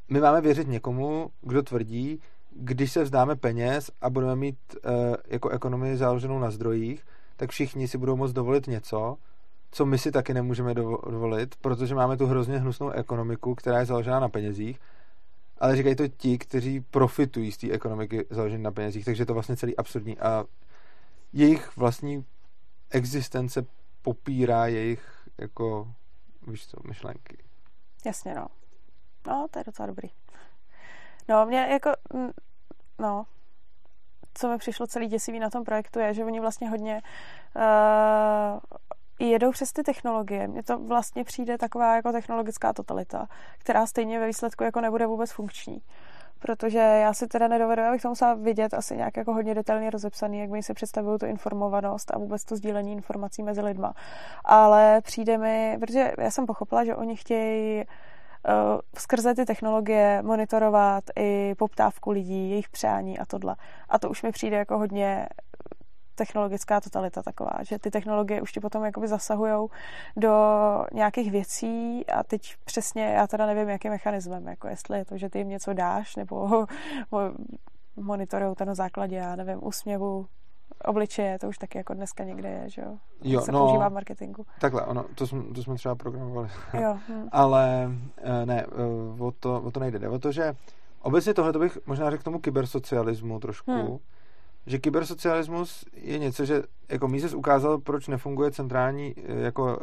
my máme věřit někomu, kdo tvrdí, když se vzdáme peněz a budeme mít uh, jako ekonomii založenou na zdrojích, tak všichni si budou moct dovolit něco, co my si taky nemůžeme dovolit, protože máme tu hrozně hnusnou ekonomiku, která je založená na penězích, ale říkají to ti, kteří profitují z té ekonomiky založené na penězích, takže je to vlastně celý absurdní a jejich vlastní existence popírá jejich jako, víš co, myšlenky. Jasně, no. No, to je docela dobrý. No, mě jako, no, co mi přišlo celý děsivý na tom projektu je, že oni vlastně hodně uh, jedou přes ty technologie. Mně to vlastně přijde taková jako technologická totalita, která stejně ve výsledku jako nebude vůbec funkční. Protože já si teda nedovedu, abych to musela vidět asi nějak jako hodně detailně rozepsaný, jak mi se představují tu informovanost a vůbec to sdílení informací mezi lidma. Ale přijde mi, protože já jsem pochopila, že oni chtějí uh, skrze ty technologie monitorovat i poptávku lidí, jejich přání a tohle. A to už mi přijde jako hodně technologická totalita taková, že ty technologie už ti potom jakoby zasahujou do nějakých věcí a teď přesně, já teda nevím, jakým mechanismem, jako jestli je to, že ty jim něco dáš, nebo monitorují ten na základě, já nevím, úsměvu, obličeje, to už taky jako dneska někde je, že jo? Jo, se no, používá v marketingu. Takhle, ono, to, jsme, to jsme třeba programovali. Jo, hm. Ale eh, ne, eh, o to, o to nejde. Jde o to, že obecně tohle to bych možná řekl tomu kybersocialismu trošku, hmm. Že kybersocialismus je něco, že jako Mises ukázal, proč nefunguje centrální eh, jako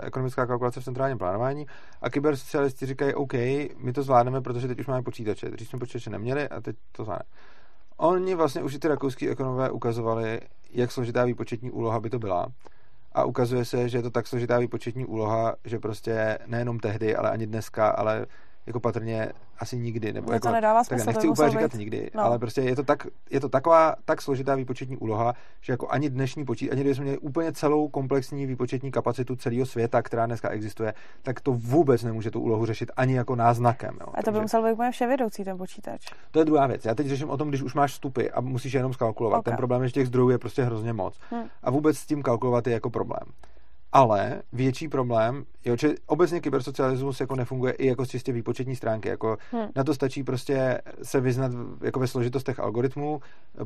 ekonomická kalkulace v centrálním plánování a kybersocialisti říkají, OK, my to zvládneme, protože teď už máme počítače. Dřív jsme počítače neměli a teď to zvládneme. Oni vlastně už i ty rakouský ekonomové ukazovali, jak složitá výpočetní úloha by to byla. A ukazuje se, že je to tak složitá výpočetní úloha, že prostě nejenom tehdy, ale ani dneska, ale jako patrně asi nikdy. Nebo jako, to nedává smysl, tak nechci to úplně muselo říkat být- nikdy, no. ale prostě je to, tak, je to taková tak složitá výpočetní úloha, že jako ani dnešní počítač, ani kdybychom měli úplně celou komplexní výpočetní kapacitu celého světa, která dneska existuje, tak to vůbec nemůže tu úlohu řešit ani jako náznakem. Jo. A to by Takže- musel být úplně vševědoucí ten počítač. to je druhá věc. Já teď řeším o tom, když už máš vstupy a musíš je jenom skalkulovat. Ok. Ten problém je, že těch zdrojů je prostě hrozně moc. Hm. A vůbec s tím kalkulovat je jako problém. Ale větší problém je, že obecně kybersocialismus jako nefunguje i jako z čistě výpočetní stránky. Jako Hm. Na to stačí prostě se vyznat v- jako ve složitostech algoritmů,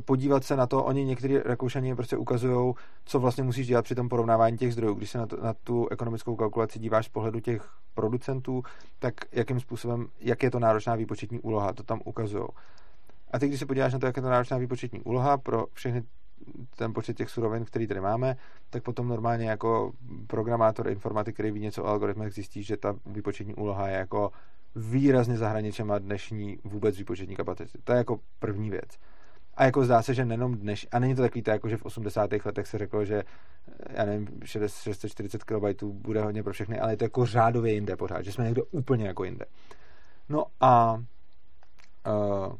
podívat se na to, oni někteří Rakoušani prostě ukazují, co vlastně musíš dělat při tom porovnávání těch zdrojů. Když se na, to, na tu ekonomickou kalkulaci díváš z pohledu těch producentů, tak jakým způsobem, jak je to náročná výpočetní úloha, to tam ukazují. A ty, když se podíváš na to, jak je to náročná výpočetní úloha pro všechny ten počet těch surovin, který tady máme, tak potom normálně jako programátor informatik, který ví něco o algoritmech, zjistí, že ta výpočetní úloha je jako výrazně za hranicema dnešní vůbec výpočetní kapacity. To je jako první věc. A jako zdá se, že nejenom dneš, a není to takový to, jako že v 80. letech se řeklo, že já nevím, 60 640 KB bude hodně pro všechny, ale je to jako řádově jinde pořád, že jsme někdo úplně jako jinde. No a uh,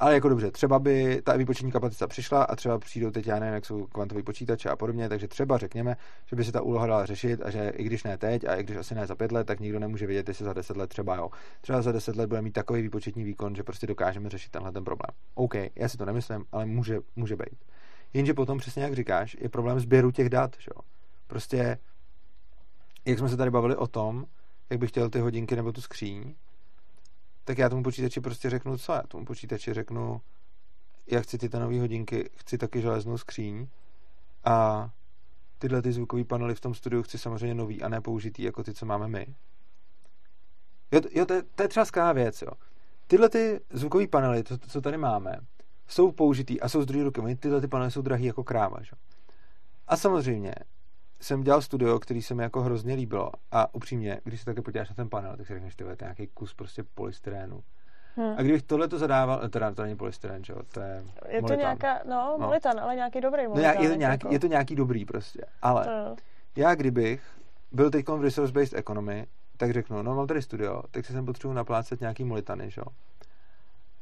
ale jako dobře, třeba by ta výpočetní kapacita přišla a třeba přijdou teď, já nevím, jak jsou kvantový počítače a podobně, takže třeba řekněme, že by se ta úloha dala řešit a že i když ne teď a i když asi ne za pět let, tak nikdo nemůže vědět, jestli za deset let třeba jo. Třeba za deset let bude mít takový výpočetní výkon, že prostě dokážeme řešit tenhle ten problém. OK, já si to nemyslím, ale může, může být. Jenže potom, přesně jak říkáš, je problém sběru těch dat, že jo. Prostě, jak jsme se tady bavili o tom, jak bych chtěl ty hodinky nebo tu skříň, tak já tomu počítači prostě řeknu, co já tomu počítači řeknu, já chci ty nové hodinky, chci taky železnou skříň a tyhle ty zvukové panely v tom studiu chci samozřejmě nový a ne použitý, jako ty, co máme my. Jo, jo to, je, to je třeba skvělá věc, jo. Tyhle ty zvukové panely, to, co tady máme, jsou použitý a jsou z druhé ruky. Tyhle ty panely jsou drahý jako kráva, že? jo. A samozřejmě jsem dělal studio, který se mi jako hrozně líbilo a upřímně, když se také podíváš na ten panel, tak si řekneš, ty to je nějaký kus prostě polystyrénu. Hm. A kdybych tohle to zadával, teda to není polystyren, že jo, to je Je to molitan. nějaká, no, No. molitan, ale nějaký dobrý No, molitan. nějak- je, to nějaký, jako, je to nějaký dobrý prostě, ale to jo. já kdybych byl teď v resource-based economy, tak řeknu, no mám tady studio, tak si sem potřebuji naplácet nějaký molitany, že jo.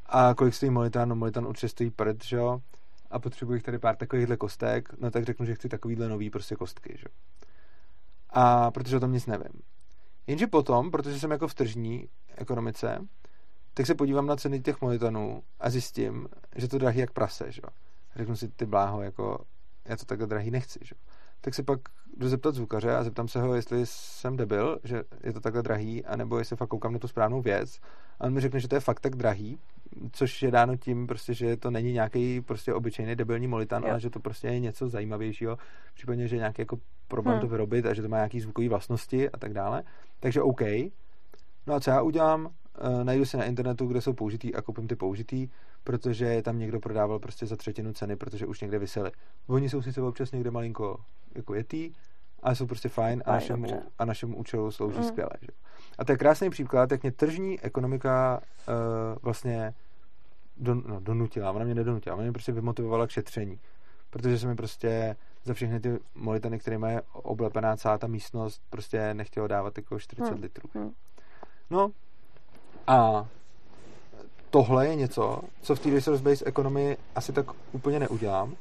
A kolik stojí molitan? No molitan určitě stojí prd, že jo. A potřebuji tady pár takovýchhle kostek, no tak řeknu, že chci takovýhle nový prostě kostky, že. A protože o tom nic nevím. Jenže potom, protože jsem jako v tržní ekonomice, tak se podívám na ceny těch molitanů a zjistím, že to drahý jak prase, že. Řeknu si, ty bláho, jako já to takhle drahý nechci, že. Tak se pak jdu zeptat zvukaře a zeptám se ho, jestli jsem debil, že je to takhle drahý, anebo jestli fakt koukám na tu správnou věc. A on mi řekne, že to je fakt tak drahý, což je dáno tím, prostě, že to není nějaký prostě obyčejný debilní molitan, ale že to prostě je něco zajímavějšího, případně, že nějaký jako problém Hmm. to vyrobit a že to má nějaký zvukové vlastnosti a tak dále. Takže OK. No a co já udělám? Eh, najdu si na internetu, kde jsou použitý a koupím ty použitý, protože je tam někdo prodával prostě za třetinu ceny, protože už někde vysely. Oni jsou sice občas někde malinko jako jetý, ale jsou prostě fajn a našemu, dobře. a našemu účelu slouží Mm. skvěle. Že? A to je krásný příklad, jak mě tržní ekonomika uh, vlastně don, no, donutila, ona mě nedonutila, ona mě prostě vymotivovala k šetření. Protože se mi prostě za všechny ty molitany, které mají oblepená celá ta místnost, prostě nechtělo dávat jako 40 Hmm. litrů. Hmm. No a tohle je něco, co v té resource-based economy asi tak úplně neudělám.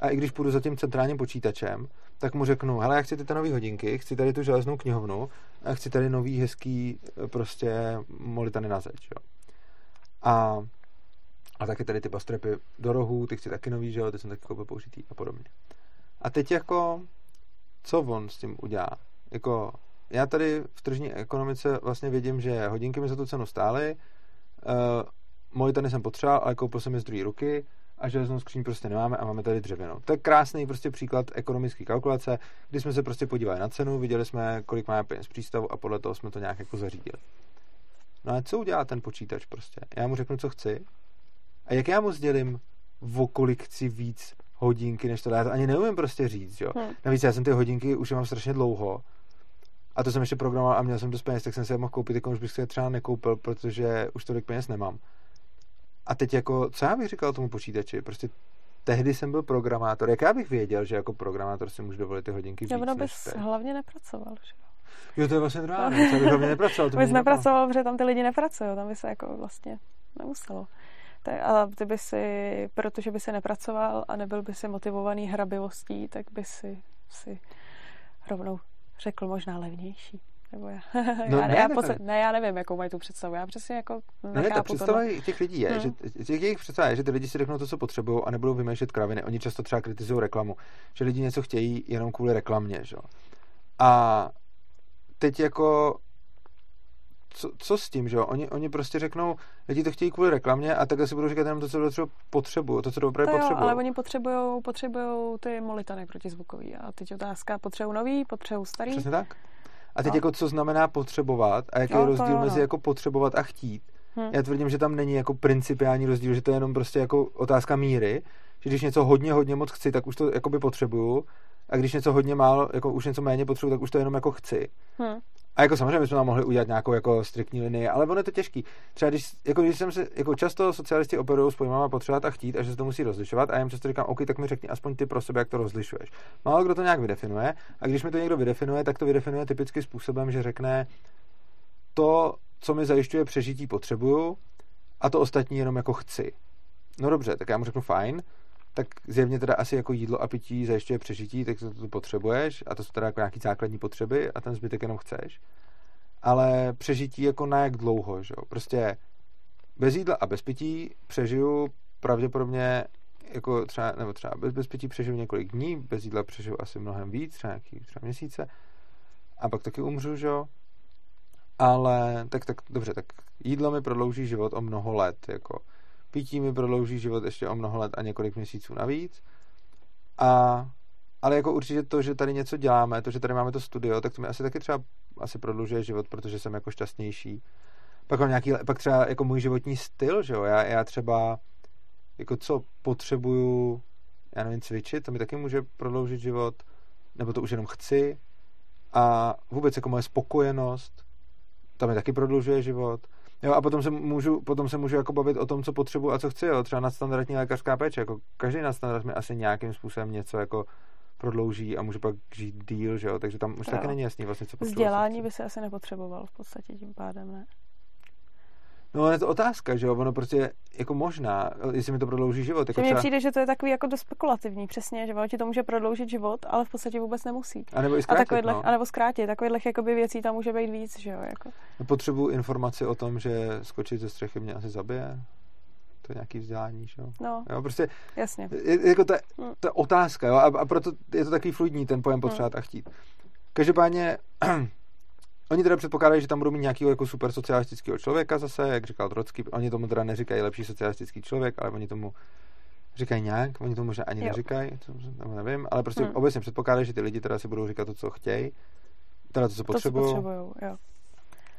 A i když půjdu za tím centrálním počítačem, tak mu řeknu, hele, já chci ty nové hodinky, chci tady tu železnou knihovnu a chci tady nový hezký eh, prostě molitany na zeď, jo. A A taky tady ty bastrepy do rohů, ty chci taky nový, že jo, ty jsem taky koupil použitý a podobně. A teď jako, co on s tím udělá? Jako, já tady v tržní ekonomice vlastně vidím, že hodinky mi za tu cenu stály, uh, monitory jsem potřeboval, ale koupil jsem je z druhé ruky a železnou skříň prostě nemáme a máme tady dřevěnou. To je krásný prostě příklad ekonomické kalkulace, kdy jsme se prostě podívali na cenu, viděli jsme, kolik máme peněz přístavu a podle toho jsme to nějak jako zařídili. No a co udělá ten počítač prostě? Já mu řeknu, co chci a jak já mu sdělím, o kolik chci víc hodinky, než to dá, já to ani neumím prostě říct, jo. Hmm. Navíc já jsem ty hodinky už mám strašně dlouho a to jsem ještě programoval a měl jsem dost peněz, tak jsem si je mohl koupit, jako už bych si je třeba nekoupil, protože už tolik peněz nemám. A teď jako, co já bych říkal tomu počítači? Prostě tehdy jsem byl programátor. Jak já bych věděl, že jako programátor si můžu dovolit ty hodinky víc, Já bys hlavně nepracoval, že jo? To je vlastně druhá věc. Já bych hlavně nepracoval. To bys nepracoval, protože tam ty lidi nepracují. Tam by se jako vlastně nemuselo. Tak, a ty by si, protože by si nepracoval a nebyl by si motivovaný hrabivostí, tak by si, si rovnou řekl možná levnější. Nebo já, no, já, ne, já, ne, ne, já nevím, jakou mají tu představu. Já přesně jako no, ne, ta představa tohle. těch lidí je, hmm. že těch jejich představa je, že ty lidi si řeknou to, co potřebují a nebudou vymýšlet kraviny. Oni často třeba kritizují reklamu, že lidi něco chtějí jenom kvůli reklamě, že? A teď jako co, co s tím, že jo? Oni, oni prostě řeknou, lidi to chtějí kvůli reklamě a tak asi budou říkat jenom to, co třeba potřebují, to, co opravdu potřebují. ale oni potřebují potřebujou ty molitany protizvukový a teď otázka, potřebují nový, potřebují starý. Přesně tak. A teď no. jako co znamená potřebovat a jaký no, je rozdíl mezi jako potřebovat a chtít. Hmm. Já tvrdím, že tam není jako principiální rozdíl, že to je jenom prostě jako otázka míry, že když něco hodně, hodně moc chci, tak už to jakoby potřebuju a když něco hodně málo, jako už něco méně potřebuju, tak už to jenom jako chci. Hmm. A jako samozřejmě jsme tam mohli udělat nějakou jako striktní linii, ale ono je to těžký. Třeba když, jako když jsem se, jako často socialisti operují s pojmama potřebovat a chtít a že se to musí rozlišovat a já jim často říkám, OK, tak mi řekni aspoň ty pro sebe, jak to rozlišuješ. Málo kdo to nějak vydefinuje a když mi to někdo vydefinuje, tak to vydefinuje typicky způsobem, že řekne to, co mi zajišťuje přežití, potřebuju a to ostatní jenom jako chci. No dobře, tak já mu řeknu fajn, tak zjevně teda asi jako jídlo a pití zajišťuje přežití, tak to, to potřebuješ a to jsou teda jako nějaký základní potřeby a ten zbytek jenom chceš. Ale přežití jako na jak dlouho, že jo? Prostě bez jídla a bez pití přežiju pravděpodobně jako třeba, nebo třeba bez, bez pití přežiju několik dní, bez jídla přežiju asi mnohem víc, třeba nějaký třeba měsíce a pak taky umřu, že jo? Ale tak, tak dobře, tak jídlo mi prodlouží život o mnoho let, jako pití mi prodlouží život ještě o mnoho let a několik měsíců navíc. A, ale jako určitě to, že tady něco děláme, to, že tady máme to studio, tak to mi asi taky třeba asi prodlužuje život, protože jsem jako šťastnější. Pak mám nějaký, pak třeba jako můj životní styl, že jo, já, já třeba jako co potřebuju, já nevím, cvičit, to mi taky může prodloužit život, nebo to už jenom chci. A vůbec jako moje spokojenost, to mi taky prodlužuje život. Jo, a potom se můžu, potom se můžu jako bavit o tom, co potřebuji a co chci, jo. třeba nadstandardní lékařská péče, jako každý nadstandard mi asi nějakým způsobem něco jako prodlouží a můžu pak žít díl, že jo, takže tam už jo. taky není jasný vlastně, co potřebuji. Vzdělání by se asi nepotřeboval v podstatě tím pádem, ne? No, je to otázka, že jo, ono prostě jako možná, jestli mi to prodlouží život. Jako mně třeba... přijde, že to je takový jako dost spekulativní, přesně, že ono ti to může prodloužit život, ale v podstatě vůbec nemusí. A nebo i zkrátit, a no. a nebo zkrátit, takových jakoby věcí tam může být víc, že jo. Jako. No, potřebuji informaci o tom, že skočit ze střechy mě asi zabije. To je nějaký vzdělání, že jo? No, jo, prostě jasně. Je, jako ta, hmm. ta otázka, jo, a, a proto je to takový fluidní ten pojem potřebovat hmm. a chtít. Každopádně Oni teda předpokládají, že tam budou mít nějakého jako super socialistického člověka zase, jak říkal Trocky. Oni tomu teda neříkají lepší socialistický člověk, ale oni tomu říkají nějak, oni tomu možná ani jo. neříkají, co, nevím, ale prostě hmm. obecně předpokládají, že ty lidi teda si budou říkat to, co chtějí, teda to, co potřebují.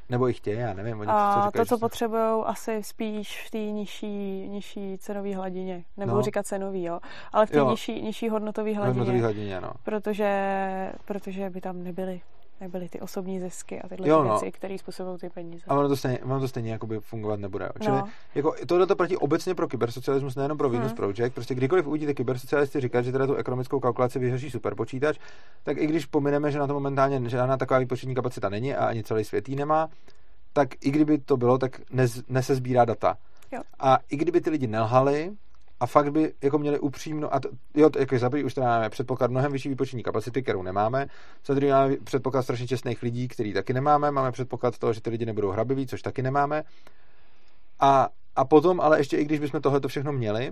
Nebo i chtějí, já nevím. Oni a co říkají, to, co potřebují, asi spíš v té nižší, nižší cenové hladině. Nebudu no. říkat cenový, jo, ale v té nižší, nižší hodnotové hladině. Hodnotový hladině, no. Protože, protože by tam nebyly nebyly ty osobní zisky a tyhle jo, no. věci, které způsobují ty peníze. A ono to stejně, ono to stejně jakoby fungovat nebude. Jo. Čili no. jako, tohle to platí obecně pro kybersocialismus, nejenom pro Venus hmm. Project. Prostě kdykoliv uvidíte kybersocialisty říkat, že teda tu ekonomickou kalkulaci vyřeší superpočítač, tak i když pomineme, že na to momentálně žádná taková výpočetní kapacita není a ani celý svět ji nemá, tak i kdyby to bylo, tak nez, nesezbírá data. Jo. A i kdyby ty lidi nelhali, a fakt by jako měli upřímno, a to, jo, jako za už teda máme předpoklad mnohem vyšší výpočetní kapacity, kterou nemáme, za druhý máme předpoklad strašně čestných lidí, který taky nemáme, máme předpoklad toho, že ty lidi nebudou hrabiví, což taky nemáme. A a potom, ale ještě i když bychom tohle všechno měli,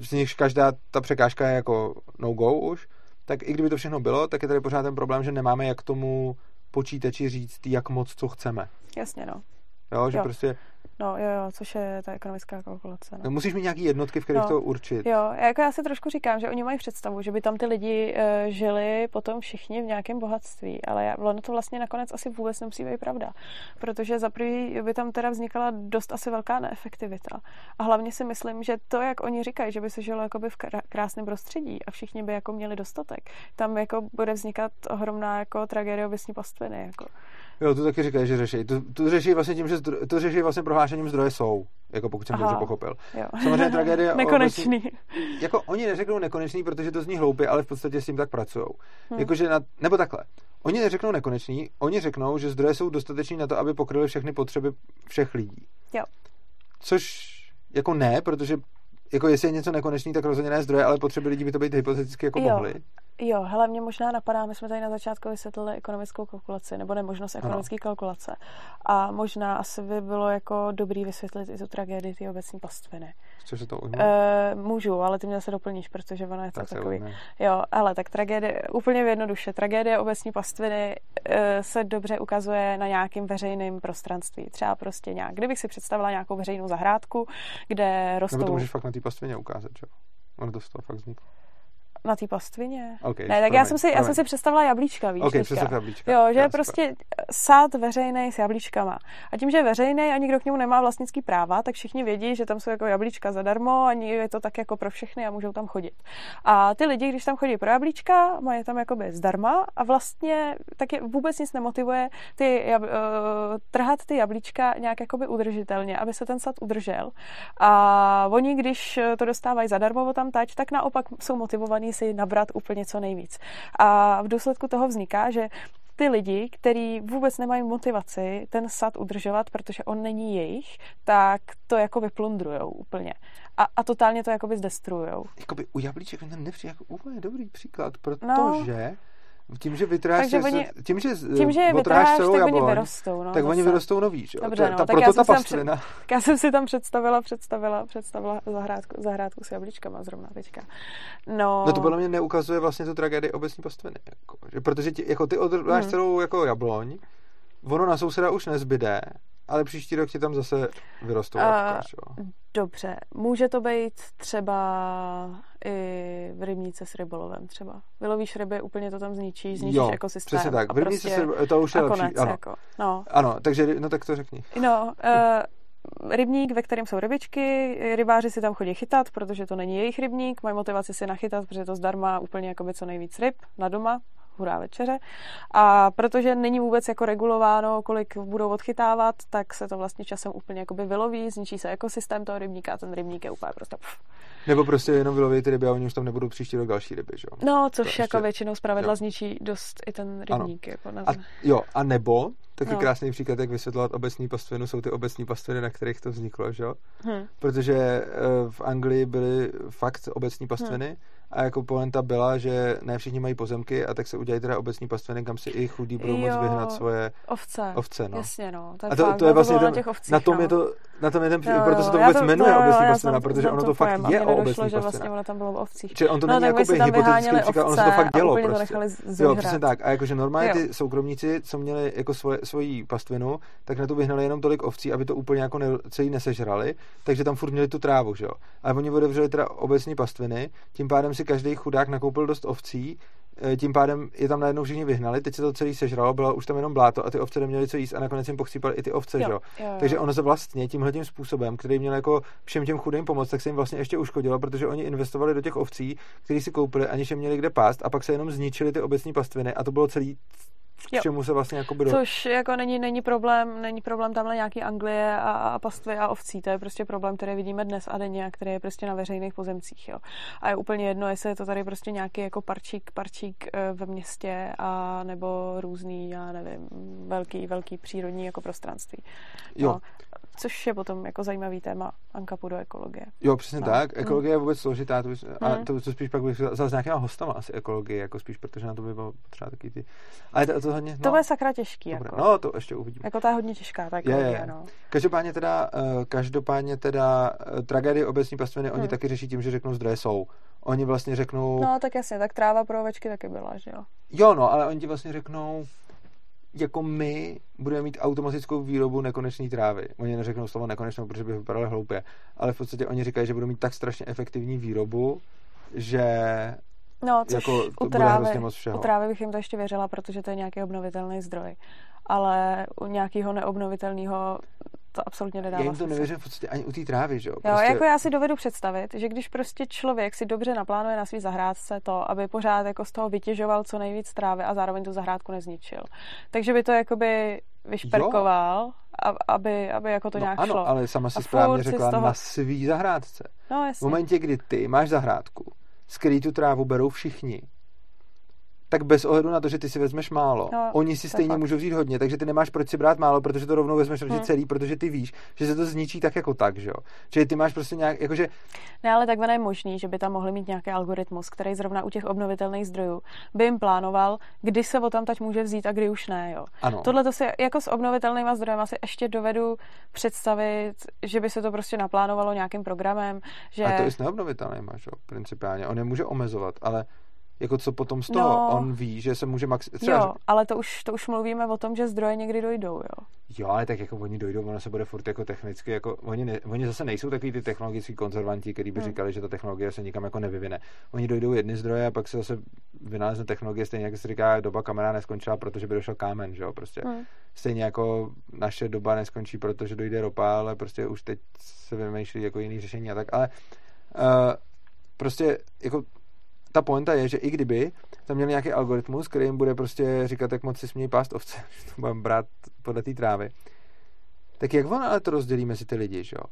z nichž každá ta překážka je jako no-go už, tak i kdyby to všechno bylo, tak je tady pořád ten problém, že nemáme jak tomu počítači říct, jak moc co chceme. Jasně, no. Jo, že jo. prostě No jo, jo, což je ta ekonomická kalkulace. No. Musíš mít nějaký jednotky, v kterých no. to určit. Jo, jako já si trošku říkám, že oni mají představu, že by tam ty lidi uh, žili potom všichni v nějakém bohatství, ale já, ono to vlastně nakonec asi vůbec nemusí být pravda, protože za prvý by tam teda vznikala dost asi velká neefektivita. A hlavně si myslím, že to, jak oni říkají, že by se žilo jakoby v krásném prostředí a všichni by jako měli dostatek, tam jako bude vznikat ohromná jako tragédie obecní pastviny. Jako. Jo, to taky říkají, že řeší. To, to řeší vlastně tím, že zdro, to řeší vlastně prohlášením zdroje jsou, jako pokud jsem to dobře pochopil. Jo. Samozřejmě tragédie... nekonečný. Obecně, jako oni neřeknou nekonečný, protože to zní hloupě, ale v podstatě s tím tak pracují. Hmm. Jakože na, nebo takhle. Oni neřeknou nekonečný, oni řeknou, že zdroje jsou dostateční na to, aby pokryly všechny potřeby všech lidí. Jo. Což jako ne, protože jako jestli je něco nekonečný, tak rozhodně ne zdroje, ale potřeby lidí by to být hypoteticky jako jo. mohly. Jo, hele, mě možná napadá, my jsme tady na začátku vysvětlili ekonomickou kalkulaci, nebo nemožnost ekonomické kalkulace. A možná asi by bylo jako dobrý vysvětlit i tu tragédii ty obecní pastviny. Se to? E, můžu, ale ty mě se doplníš, protože ono je to tak takový. Jo, ale tak tragédie, úplně jednoduše, tragédie obecní pastviny e, se dobře ukazuje na nějakém veřejném prostranství. Třeba prostě nějak, kdybych si představila nějakou veřejnou zahrádku, kde rostou... Nebo to můžeš fakt na té pastvině ukázat, že jo? Ono to z toho fakt vzniklo. Na té pastvině? Okay, ne, tak já jsem, si, já jsem si představila jablíčka, víš, okay, jablíčka. Jo, že je prostě sád veřejný s jablíčkama. A tím, že je veřejný a nikdo k němu nemá vlastnický práva, tak všichni vědí, že tam jsou jako jablíčka zadarmo a je to tak jako pro všechny a můžou tam chodit. A ty lidi, když tam chodí pro jablíčka, mají tam jakoby zdarma a vlastně tak je vůbec nic nemotivuje ty, jab, uh, trhat ty jablíčka nějak jakoby udržitelně, aby se ten sad udržel. A oni, když to dostávají zadarmo tam tať, tak naopak jsou motivovaní si nabrat úplně co nejvíc. A v důsledku toho vzniká, že ty lidi, kteří vůbec nemají motivaci ten sad udržovat, protože on není jejich, tak to jako vyplundrujou úplně. A, a totálně to jako zdestrujou. Jakoby u jablíček mi nepřijde jako úplně dobrý příklad, protože no tím, že vytráš, Takže oni, tím, že, tím, že je vytráš, celou tak jabloň, oni vyrostou. No, tak zase. oni vyrostou nový, že? Dobře, no, ta, tak proto ta pastlina. Před, já jsem si tam představila, představila, představila zahrádku, zahrádku s jablíčkama zrovna teďka. No, no to podle mě neukazuje vlastně tu tragédii obecní pastviny. Jako, že, protože ti, jako ty odrváš hmm. celou jako jabloň, ono na souseda už nezbyde, ale příští rok ti tam zase vyrostou uh, Dobře, může to být třeba i v rybníce s rybolovem třeba. Vylovíš ryby, úplně to tam zničí, zničíš jo, ekosystém. přesně tak. V rybníce prostě s rybolovem, to už je lepší. Konec, ano. Jako, no. ano, takže, no tak to řekni. No, uh, rybník, ve kterém jsou rybičky, rybáři si tam chodí chytat, protože to není jejich rybník, mají motivaci si nachytat, protože to zdarma úplně jako by co nejvíc ryb na doma, hurá večeře. A protože není vůbec jako regulováno, kolik budou odchytávat, tak se to vlastně časem úplně jakoby vyloví, zničí se ekosystém toho rybníka a ten rybník je úplně prostě pff. Nebo prostě jenom vyloví ty ryby a oni už tam nebudou příští rok další ryby, že jo? No, což to jako ještě... většinou zpravidla jo. zničí dost i ten rybník. Jako na... a, jo, a nebo, taky no. krásný příklad, jak vysvětlovat obecní pastvinu, jsou ty obecní pastviny, na kterých to vzniklo, že jo? Hmm. Protože eh, v Anglii byly fakt obecní pastviny, hmm a jako poenta byla, že ne všichni mají pozemky a tak se udělají teda obecní pastviny, kam si i chudí budou moct vyhnat svoje ovce. ovce no. Jasně, no. To a to, fakt, to je vlastně to, na, těch ovcích, na tom no. je to, na tom je ten, jo, proto se to vůbec to, jmenuje to, obecní pastvina, protože ono to fakt je o obecní že vlastně ono tam bylo o ovcích. Čili on to no, není jako by hypotetický příklad, ono se to fakt dělo prostě. Jo, přesně tak. A jakože normálně ty soukromníci, co měli jako svoji pastvinu, tak na to vyhnali jenom tolik ovcí, aby to úplně jako celý nesežrali, takže tam furt měli tu trávu, že jo. Ale oni otevřeli teda obecní pastviny, tím pádem si každý chudák nakoupil dost ovcí, e, tím pádem je tam najednou všichni vyhnali, teď se to celý sežralo, bylo už tam jenom bláto a ty ovce neměly co jíst a nakonec jim pochcípali i ty ovce, jo, jo. Jo. Takže ono se vlastně tímhle tím způsobem, který měl jako všem těm chudým pomoct, tak se jim vlastně ještě uškodilo, protože oni investovali do těch ovcí, které si koupili, aniž je měli kde pást a pak se jenom zničili ty obecní pastviny a to bylo celý k čemu se vlastně jako budou... Což jako není, není problém, není problém tamhle nějaký Anglie a, a pastvy a ovcí, to je prostě problém, který vidíme dnes a denně a který je prostě na veřejných pozemcích, jo. A je úplně jedno, jestli je to tady prostě nějaký jako parčík, parčík eh, ve městě a nebo různý, já nevím, velký, velký přírodní jako prostranství. Jo. No. Což je potom jako zajímavý téma Ankapu do ekologie. Jo, přesně No. tak. Mm. Ekologie je vůbec složitá, to, bys, a Mm. to, to spíš pak bych vzal s nějakýma hostama asi ekologie, jako spíš, protože na to by bylo potřeba taky ty... Ale to, to hodně, To no, bude sakra těžký. dobré. Jako. no, to ještě uvidíme. jako ta je hodně těžká, ta Je, ekologie, je. no. Každopádně teda, eh, každopádně teda eh, tragédie obecní pastviny, oni Hmm. taky řeší tím, že řeknou zdroje jsou. Oni vlastně řeknou, No tak jasně, tak tráva pro ovečky taky byla, že jo. jo no, ale oni ti vlastně řeknou, jako my budeme mít automatickou výrobu nekonečné trávy. Oni neřeknou slovo nekonečnou, protože by vypadaly hloupě. Ale v podstatě oni říkají, že budou mít tak strašně efektivní výrobu, že No, což jako to u, bude trávy, hrozně moc všeho. u trávy bych jim to ještě věřila, protože to je nějaký obnovitelný zdroj. Ale u nějakého neobnovitelného to absolutně nedává já jim to nevěřím v podstatě ani u té trávy, že jo? Jo, jako já si dovedu představit, že když prostě člověk si dobře naplánuje na svý zahrádce to, aby pořád jako z toho vytěžoval co nejvíc trávy a zároveň tu zahrádku nezničil. Takže by to jakoby vyšperkoval, aby, aby jako to no, nějak ano, šlo. ale sama si A správně řekla toho- na svý zahrádce. No V jasně. momentě, kdy ty máš zahrádku, z který tu trávu berou všichni, tak bez ohledu na to, že ty si vezmeš málo, No, oni si je stejně fakt. můžou vzít hodně, takže ty nemáš proč si brát málo, protože to rovnou vezmeš Hmm. celý, protože ty víš, že se to zničí tak jako tak, že jo. Čili ty máš prostě nějak, jakože, Ne, ale takhle je možný, že by tam mohli mít nějaký algoritmus, který zrovna u těch obnovitelných zdrojů by jim plánoval, kdy se o tam teď může vzít a kdy už ne. Jo. ano. Tohle to si jako s obnovitelnými zdrojem asi ještě dovedu představit, že by se to prostě naplánovalo nějakým programem, že... A to i s neobnovitelnými, že jo, principiálně. On je může omezovat, ale jako co potom z toho, No. on ví, že se může max... Třeba, Jo, ale to už, to už mluvíme o tom, že zdroje někdy dojdou, jo. Jo, ale tak jako oni dojdou, ono se bude furt jako technicky, jako oni, ne, oni zase nejsou takový ty technologický konzervanti, kteří by Hmm. říkali, že ta technologie se nikam jako nevyvine. Oni dojdou jedny zdroje a pak se zase vynalezne technologie, stejně jako se říká, doba kamera neskončila, protože by došel kámen, že jo, prostě. Hmm. Stejně jako naše doba neskončí, protože dojde ropa, ale prostě už teď se vymýšlí jako jiný řešení a tak, ale uh, prostě jako ta pointa je, že i kdyby tam měl nějaký algoritmus, který jim bude prostě říkat, jak moc si smějí pást ovce, že to budeme brát podle té trávy, tak jak on ale to rozdělí mezi ty lidi, že jo?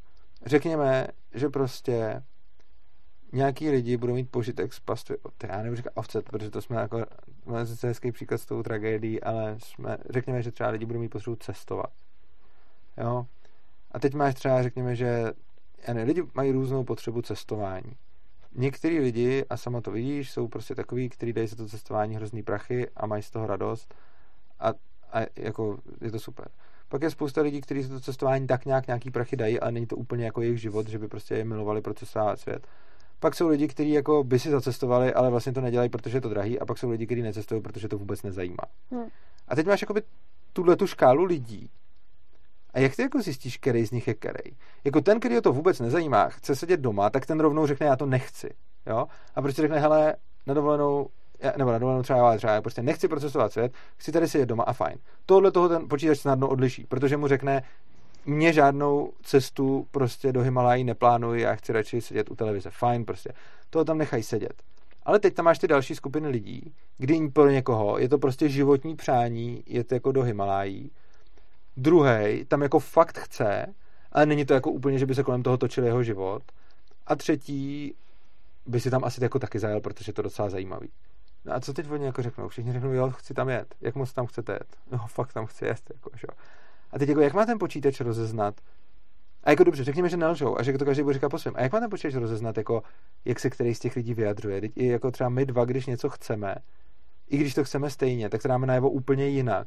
Řekněme, že prostě nějaký lidi budou mít požitek z pastvy. Já nebudu říkat ovce, protože to jsme jako, máme sice hezký příklad s tou tragédií, ale jsme, řekněme, že třeba lidi budou mít potřebu cestovat. Jo? A teď máš třeba, řekněme, že ne, lidi mají různou potřebu cestování. Některý lidi, a sama to vidíš, jsou prostě takový, kteří dají za to cestování hrozný prachy a mají z toho radost a, a jako je to super. Pak je spousta lidí, kteří za to cestování tak nějak nějaký prachy dají, ale není to úplně jako jejich život, že by prostě je milovali procesovat svět. Pak jsou lidi, kteří jako by si zacestovali, ale vlastně to nedělají, protože je to drahý, a pak jsou lidi, kteří necestují, protože to vůbec nezajímá. Hmm. A teď máš jakoby tuhle tu škálu lidí. A jak ty jako zjistíš, který z nich je který? Jako ten, který to vůbec nezajímá, chce sedět doma, tak ten rovnou řekne, já to nechci. Jo? A prostě řekne, hele, na dovolenou, nebo na dovolenou třeba, třeba já prostě nechci procesovat svět, chci tady sedět doma a fajn. Tohle toho ten počítač snadno odliší, protože mu řekne, mě žádnou cestu prostě do Himalají neplánuji, já chci radši sedět u televize. Fajn, prostě. Toho tam nechají sedět. Ale teď tam máš ty další skupiny lidí, kdy pro někoho je to prostě životní přání, je to jako do Himalají. Druhý tam jako fakt chce, ale není to jako úplně, že by se kolem toho točil jeho život. A třetí by si tam asi jako taky zajel, protože je to docela zajímavý. No a co teď oni jako řeknou? Všichni řeknou, jo, chci tam jet. Jak moc tam chcete jet? No, fakt tam chci jet, jako, že. A teď jako, jak má ten počítač rozeznat? A jako dobře, řekněme, že nelžou a že to každý bude říkat po svém. A jak má ten počítač rozeznat, jako, jak se který z těch lidí vyjadřuje? Teď i jako třeba my dva, když něco chceme, i když to chceme stejně, tak to dáme najevo úplně jinak.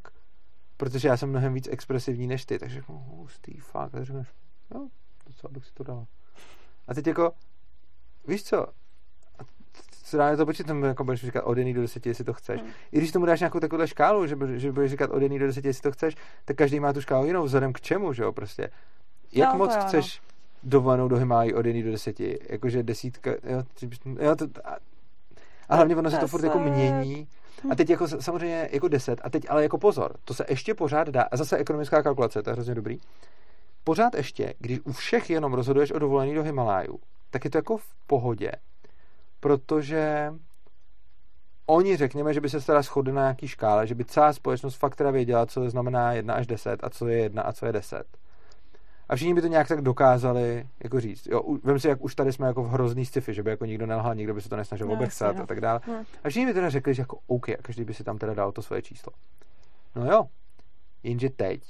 Protože já jsem mnohem víc expresivní než ty, takže řeknu, hustý, fakt, a řekneš, no, docela bych si to dal. A teď jako, víš co, co dá to počítám, jako budeš říkat od 1 do 10, jestli to chceš. Hmm. I když tomu dáš nějakou takovou škálu, že, že budeš říkat od 1 do 10, jestli to chceš, tak každý má tu škálu jinou, vzhledem k čemu, že jo, prostě. Jak No, moc jo, no. chceš dovolenou do Himálají od 1 do 10? Jakože desítka, jo, bys- jo to, a, a hlavně ono se to furt jako mění. A teď jako samozřejmě jako 10, a teď ale jako pozor, to se ještě pořád dá, a zase ekonomická kalkulace, to je hrozně dobrý. Pořád ještě, když u všech jenom rozhoduješ o dovolení do Himaláju, tak je to jako v pohodě, protože oni řekněme, že by se teda shodli na nějaký škále, že by celá společnost fakt teda věděla, co znamená 1 až 10 a co je 1 a co je 10. A všichni by to nějak tak dokázali jako říct. Jo, vem si, jak už tady jsme jako v hrozný sci-fi, že by jako nikdo nelhal, nikdo by se to nesnažil No, obechsat no. a tak dále. Hm. A všichni by teda řekli, že jako OK, a každý by si tam teda dal to svoje číslo. No jo, jenže teď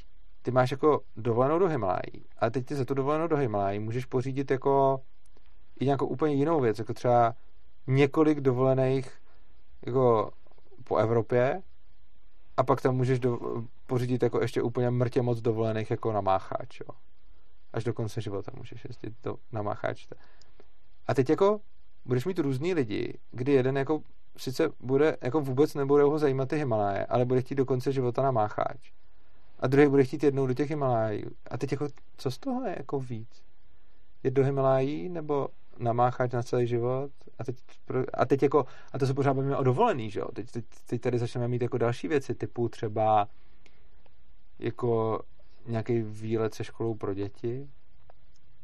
ty máš jako dovolenou do Himalají, ale teď ty za tu dovolenou do Himalají můžeš pořídit jako i nějakou úplně jinou věc, jako třeba několik dovolených jako po Evropě a pak tam můžeš do, pořídit jako ještě úplně mrtě moc dovolených jako na mácháč, jo. Až do konce života můžeš jezdit do, na mácháč. A teď jako budeš mít různý lidi, kdy jeden jako sice bude, jako vůbec nebude ho zajímat ty Himaláje, ale bude chtít do konce života na mácháč. A druhý bude chtít jednou do těch Himalájů. A teď jako, co z toho je jako víc? Jet do Himalájí nebo namáchat na celý život a teď, a teď jako, a to se pořád bavíme o dovolený, že jo? Teď, teď, teď tady začneme mít jako další věci, typu třeba jako nějaký výlet se školou pro děti.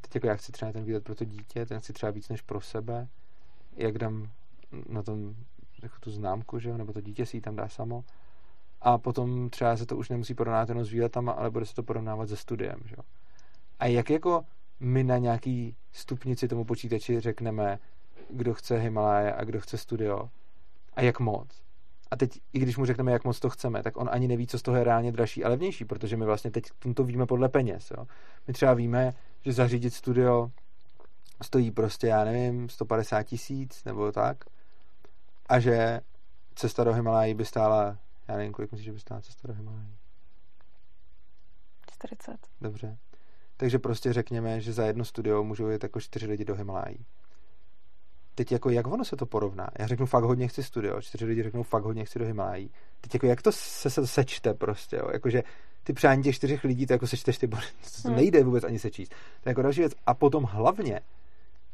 Teď jako já chci třeba ten výlet pro to dítě, ten chci třeba víc než pro sebe. Jak dám na tom jako tu známku, že jo? nebo to dítě si ji tam dá samo. A potom třeba se to už nemusí porovnávat jenom s výletama, ale bude se to porovnávat se studiem, že jo? A jak jako my na nějaký stupnici tomu počítači řekneme, kdo chce Himaláje a kdo chce studio a jak moc. A teď, i když mu řekneme, jak moc to chceme, tak on ani neví, co z toho je reálně dražší a levnější, protože my vlastně teď to víme podle peněz. Jo. My třeba víme, že zařídit studio stojí prostě, já nevím, 150 tisíc nebo tak, a že cesta do Himalají by stála, já nevím, kolik myslíš, že by stála cesta do Himalají? 40. Dobře. Takže prostě řekněme, že za jedno studio můžou jít jako čtyři lidi do Himalají. Teď jako jak ono se to porovná? Já řeknu fakt hodně chci studio, čtyři lidi řeknou fakt hodně chci do Himalají. Teď jako jak to se, se sečte prostě, jo? Jakože ty přání těch čtyřech lidí, to jako sečteš ty body. To hmm. nejde vůbec ani sečíst. To je jako další věc. A potom hlavně,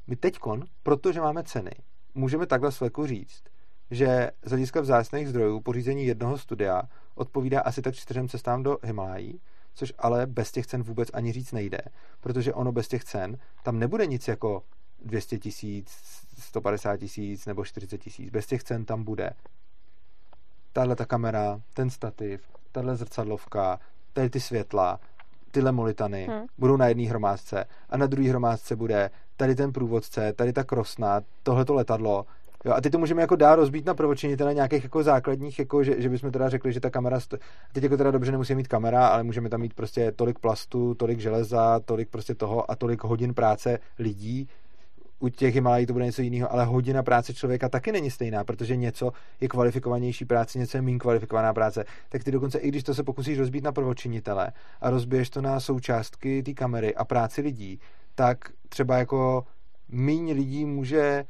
my teďkon, protože máme ceny, můžeme takhle sveku říct, že z hlediska vzácných zdrojů pořízení jednoho studia odpovídá asi tak čtyřem cestám do Himalají, což ale bez těch cen vůbec ani říct nejde, protože ono bez těch cen tam nebude nic jako 200 tisíc, 150 tisíc nebo 40 tisíc. Bez těch cen tam bude tahle ta kamera, ten stativ, tahle zrcadlovka, tady ty světla, tyhle molitany hmm. budou na jedné hromádce a na druhé hromádce bude tady ten průvodce, tady ta krosna, tohleto letadlo Jo, a teď to můžeme jako dál rozbít na prvočinitele nějakých jako základních, jako že, že bychom teda řekli, že ta kamera, sto... teď jako teda dobře nemusí mít kamera, ale můžeme tam mít prostě tolik plastu, tolik železa, tolik prostě toho a tolik hodin práce lidí, u těch Himalají to bude něco jiného, ale hodina práce člověka taky není stejná, protože něco je kvalifikovanější práce, něco je méně kvalifikovaná práce. Tak ty dokonce, i když to se pokusíš rozbít na prvočinitele a rozbiješ to na součástky té kamery a práci lidí, tak třeba jako méně lidí může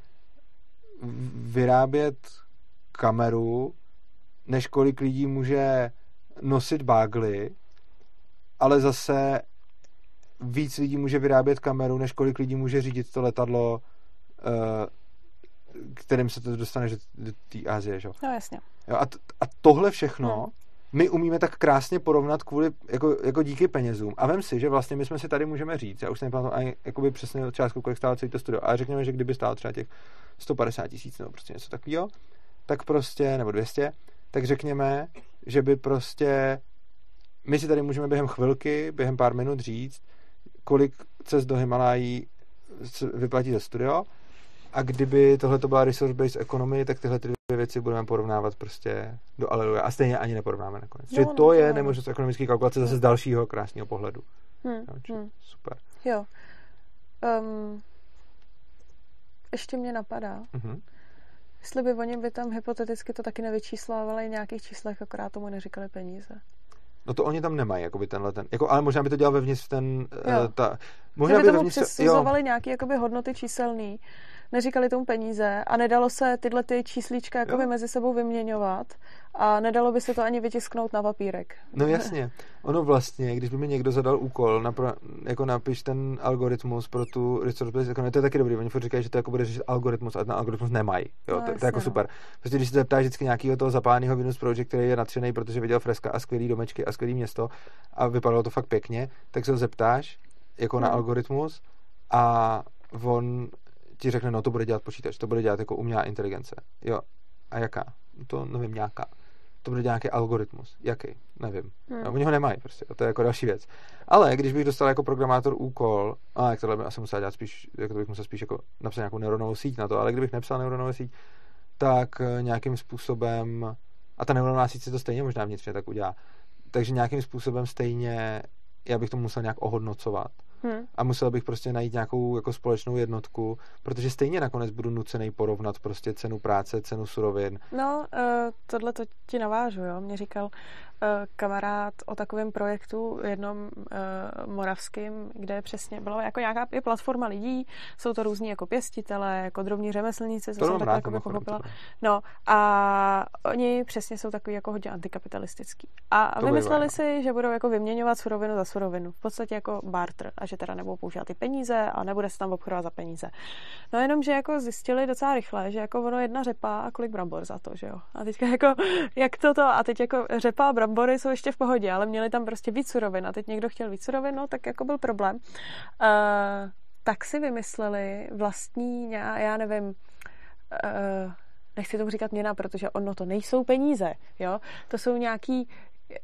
vyrábět kameru, než kolik lidí může nosit bágly, ale zase víc lidí může vyrábět kameru, než kolik lidí může řídit to letadlo, eh, kterým se to dostane do té Azie. Že? No jasně. Jo, a, t- a tohle všechno hmm. my umíme tak krásně porovnat kvůli, jako, jako díky penězům. A vem si, že vlastně my jsme si tady můžeme říct, já už jsem ani jakoby přesně částku, kolik stálo celý to studio, ale řekněme, že kdyby stálo třeba těch 150 tisíc nebo prostě něco takového, tak prostě, nebo 200, tak řekněme, že by prostě my si tady můžeme během chvilky, během pár minut říct, kolik cest do Himalají vyplatí za studio a kdyby tohle to byla resource-based economy, tak tyhle ty dvě věci budeme porovnávat prostě do aleluja a stejně ani neporovnáme nakonec. No, Že to no, je nemožnost ekonomické kalkulace zase z dalšího krásného pohledu. Hmm, no, hmm. Super. Jo. Um, ještě mě napadá, uh-huh. jestli by oni by tam hypoteticky to taky nevyčíslávali nějakých číslech, akorát tomu neříkali peníze. No to oni tam nemají, jakoby tenhle ten, jako, ale možná by to dělal vevnitř ten, jo. Uh, ta, možná by, by tomu vevnitř, přesuzovali nějaký jakoby hodnoty číselný, neříkali tomu peníze a nedalo se tyhle ty číslíčka jakoby jo. mezi sebou vyměňovat a nedalo by se to ani vytisknout na papírek. No jasně. Ono vlastně, když by mi někdo zadal úkol, napra, jako napiš ten algoritmus pro tu resource based economy, to je taky dobrý. Oni furt říkají, že to jako bude řešit algoritmus a ten algoritmus nemají. Jo, no, to, jasně, to, je jako no. super. Prostě když se zeptáš vždycky nějakého toho zapáleného Venus Project, který je natřený, protože viděl freska a skvělý domečky a skvělý město a vypadalo to fakt pěkně, tak se ho zeptáš jako no. na algoritmus a on ti řekne, no to bude dělat počítač, to bude dělat jako umělá inteligence. Jo, a jaká? To nevím, nějaká. To bude nějaký algoritmus. Jaký? Nevím. Hmm. No, oni ho nemají prostě. To je jako další věc. Ale když bych dostal jako programátor úkol, a jak tohle bych asi musel dělat spíš, jako to bych musel spíš jako napsat nějakou neuronovou síť na to, ale kdybych nepsal neuronovou síť, tak eh, nějakým způsobem, a ta neuronová síť se to stejně možná vnitřně tak udělá, takže nějakým způsobem stejně já bych to musel nějak ohodnocovat. Hmm. A musel bych prostě najít nějakou jako společnou jednotku, protože stejně nakonec budu nucený porovnat prostě cenu práce, cenu surovin. No, uh, tohle to ti navážu, jo. Mě říkal, kamarád o takovém projektu jednom uh, moravským, kde přesně bylo jako nějaká je platforma lidí, jsou to různí jako pěstitele, jako drobní řemeslníci, co jsem takhle jako pochopila. No a oni přesně jsou takový jako hodně antikapitalistický. A, a vymysleli si, že budou jako vyměňovat surovinu za surovinu. V podstatě jako barter a že teda nebudou používat ty peníze a nebude se tam obchodovat za peníze. No jenom, že jako zjistili docela rychle, že jako ono jedna řepa a kolik brambor za to, že jo. A teďka jako, jak toto, a teď jako řepa a brambory jsou ještě v pohodě, ale měli tam prostě víc surovin a teď někdo chtěl víc surovin, no tak jako byl problém. Uh, tak si vymysleli vlastní, já, já nevím, uh, nechci tomu říkat měna, protože ono to nejsou peníze, jo, to jsou nějaký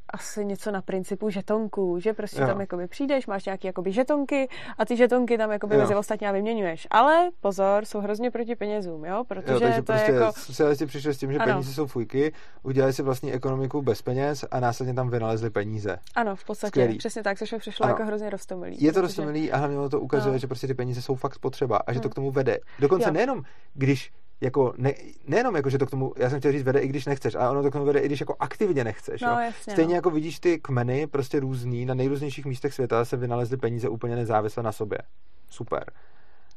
asi něco na principu žetonků, že prostě jo. tam jakoby přijdeš, máš nějaké jakoby žetonky a ty žetonky tam jakoby jo. mezi ostatní vyměňuješ. Ale pozor, jsou hrozně proti penězům, jo, protože jo, takže to prostě je jako... socialisti přišli s tím, že ano. peníze jsou fujky, udělali si vlastní ekonomiku bez peněz a následně tam vynalezli peníze. Ano, v podstatě, Skvělý. přesně tak, což mi přišlo ano. jako hrozně roztomilý. Je to protože... roztomilý a hlavně to ukazuje, no. že prostě ty peníze jsou fakt potřeba a že to hmm. k tomu vede. Dokonce jo. nejenom, když jako ne, nejenom jako, že to k tomu, já jsem chtěl říct, vede i když nechceš, ale ono to k tomu vede i když jako aktivně nechceš. No, jasně, Stejně no. jako vidíš ty kmeny, prostě různý, na nejrůznějších místech světa se vynalezly peníze úplně nezávisle na sobě. Super.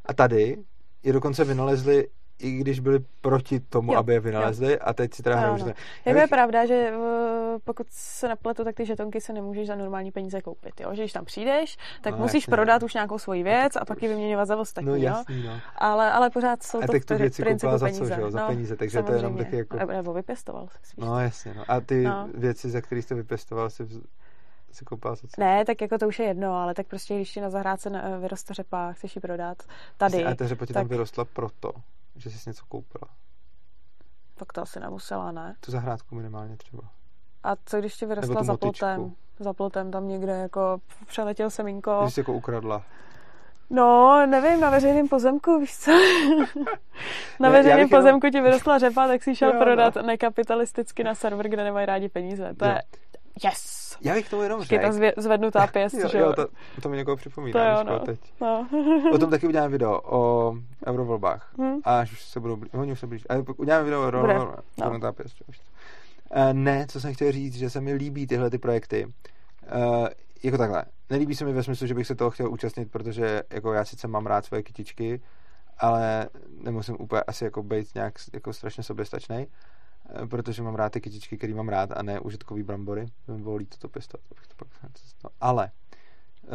A tady je dokonce vynalezli i když byli proti tomu, jo, aby je vynalezli jo. a teď si teda hrajou, že... Jako je pravda, že eh, pokud se napletu, tak ty žetonky se nemůžeš za normální peníze koupit, jo? Že když tam přijdeš, tak no, musíš jasný, prodat no. už nějakou svoji věc a pak ji vyměňovat za ostatní, no, jasný, no. Ale, ale pořád jsou a to tak v věci principu za peníze. co, že jo? Za no, peníze, takže samozřejmě. to je jenom taky jako... Nebo vypěstoval. No jasně, no. A ty no. věci, za které jste vypěstoval, si si koupila Ne, tak jako to už je jedno, ale tak prostě, když ti na zahrádce vyroste řepa, chceš ji prodat tady. A ta řepa ti tak... tam vyrostla proto, že jsi něco koupila. Tak to asi nemusela, ne? Tu zahrádku minimálně třeba. A co když ti vyrostla za plotem? Za plotem tam někde jako přeletěl semínko. Když jsi jako ukradla. No, nevím, na veřejném pozemku, víš co? na veřejném pozemku jenom... ti vyrostla řepa, tak si šel jo, prodat no. nekapitalisticky na server, kde nemají rádi peníze. To jo. je yes! Já bych tomu jenom řekl. ta zvě- zvednutá pěst, jo, že jo? to, to mi někoho připomíná. To jo, no. teď. No. o tom taky uděláme video, o eurovolbách. Hmm. A až se budou blíž, oni už se blíž. Ale uděláme video o eurovolbách. No. pěst. Uh, ne, co jsem chtěl říct, že se mi líbí tyhle ty projekty. Uh, jako takhle. Nelíbí se mi ve smyslu, že bych se toho chtěl účastnit, protože jako já sice mám rád svoje kytičky, ale nemusím úplně asi jako být nějak jako strašně soběstačný. Eh, protože mám rád ty kytičky, které mám rád a ne užitkový brambory. Mě bylo líto to pěstovat, abych to pak no, Ale,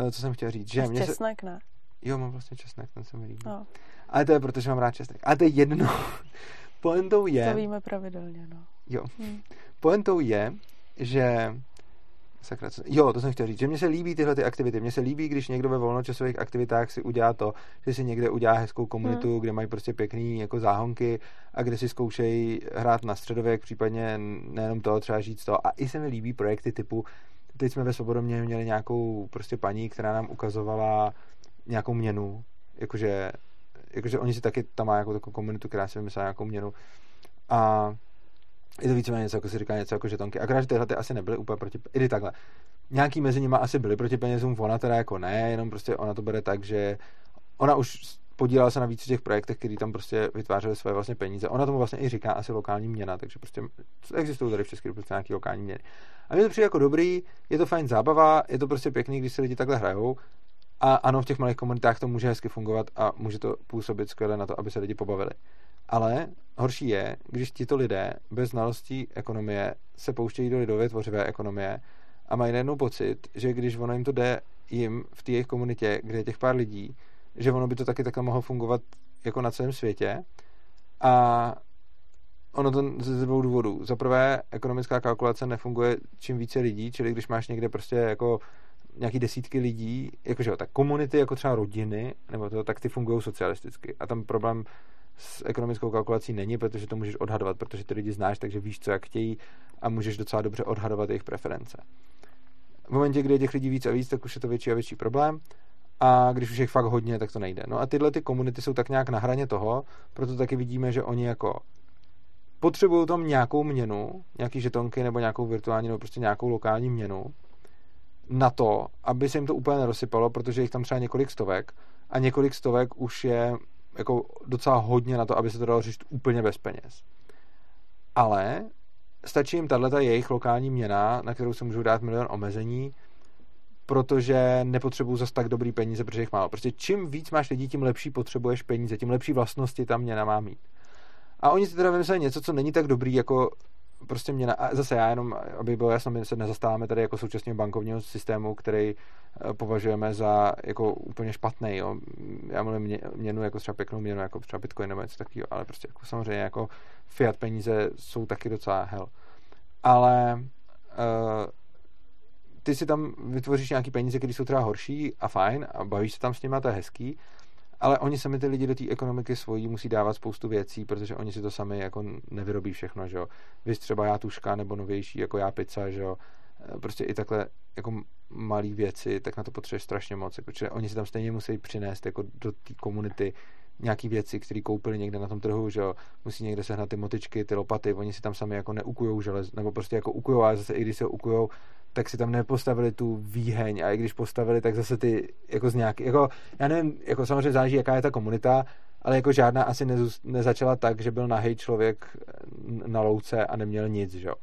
eh, co jsem chtěl říct, že mě česnek, se... ne? Jo, mám vlastně česnek, ten se mi líbí. No. Ale to je protože mám rád česnek. A to je jedno. Pointou je... To víme pravidelně, no. Jo. Hmm. Pointou je, že Sakra, co... Jo, to jsem chtěl říct, že mně se líbí tyhle ty aktivity. Mně se líbí, když někdo ve volnočasových aktivitách si udělá to, že si někde udělá hezkou komunitu, hmm. kde mají prostě pěkný jako záhonky a kde si zkoušejí hrát na středověk, případně nejenom to, třeba říct to. A i se mi líbí projekty typu, teď jsme ve Svobodomě měli nějakou prostě paní, která nám ukazovala nějakou měnu, jakože, jakože oni si taky tam má jako takovou komunitu, která si vymyslela nějakou měnu. A je to víceméně něco, jako si říká, něco jako žetonky. Akorát, že tyhle ty asi nebyly úplně proti, i takhle. Nějaký mezi nimi asi byly proti penězům, ona teda jako ne, jenom prostě ona to bere tak, že ona už podílela se na více těch projektech, které tam prostě vytvářely své vlastně peníze. Ona tomu vlastně i říká asi lokální měna, takže prostě existují tady v České republice nějaké lokální měny. A mě to přijde jako dobrý, je to fajn zábava, je to prostě pěkný, když se lidi takhle hrajou. A ano, v těch malých komunitách to může hezky fungovat a může to působit skvěle na to, aby se lidi pobavili. Ale horší je, když tito lidé bez znalostí ekonomie se pouštějí do lidově tvořivé ekonomie a mají najednou pocit, že když ono jim to jde jim v té jejich komunitě, kde je těch pár lidí, že ono by to taky takhle mohlo fungovat jako na celém světě. A ono to ze dvou důvodů. Za prvé, ekonomická kalkulace nefunguje čím více lidí, čili když máš někde prostě jako nějaký desítky lidí, jakože tak komunity, jako třeba rodiny, nebo to, tak ty fungují socialisticky. A tam problém s ekonomickou kalkulací není, protože to můžeš odhadovat, protože ty lidi znáš, takže víš, co jak chtějí a můžeš docela dobře odhadovat jejich preference. V momentě, kdy je těch lidí víc a víc, tak už je to větší a větší problém a když už je fakt hodně, tak to nejde. No a tyhle ty komunity jsou tak nějak na hraně toho, proto taky vidíme, že oni jako potřebují tam nějakou měnu, nějaký žetonky nebo nějakou virtuální nebo prostě nějakou lokální měnu, na to, aby se jim to úplně nerozsypalo, protože jich tam třeba několik stovek a několik stovek už je jako docela hodně na to, aby se to dalo řešit úplně bez peněz. Ale stačí jim tato jejich lokální měna, na kterou se můžou dát milion omezení, protože nepotřebují zase tak dobrý peníze, protože jich málo. Prostě čím víc máš lidí, tím lepší potřebuješ peníze, tím lepší vlastnosti tam měna má mít. A oni si teda vymysleli něco, co není tak dobrý, jako prostě mě, a zase já jenom, aby bylo jasno, my se nezastáváme tady jako současného bankovního systému, který eh, považujeme za jako úplně špatný. Jo. Já mluvím mě, měnu jako třeba pěknou měnu, jako třeba Bitcoin nebo něco takového, ale prostě jako samozřejmě jako fiat peníze jsou taky docela hell. Ale uh, ty si tam vytvoříš nějaký peníze, které jsou třeba horší a fajn a bavíš se tam s nimi, to je hezký, ale oni sami ty lidi do té ekonomiky svojí musí dávat spoustu věcí, protože oni si to sami jako nevyrobí všechno, že jo. Vy třeba já tuška nebo novější, jako já pizza, že jo. E, prostě i takhle jako malé věci, tak na to potřebuješ strašně moc. Jako, oni si tam stejně musí přinést jako do té komunity nějaký věci, které koupili někde na tom trhu, že jo, musí někde sehnat ty motičky, ty lopaty, oni si tam sami jako neukujou želez, nebo prostě jako ukujou, ale zase i když se ukujou, tak si tam nepostavili tu výheň a i když postavili, tak zase ty jako z nějaký, jako já nevím, jako samozřejmě záleží, jaká je ta komunita, ale jako žádná asi nezůst, nezačala tak, že byl nahej člověk na louce a neměl nic, že jo.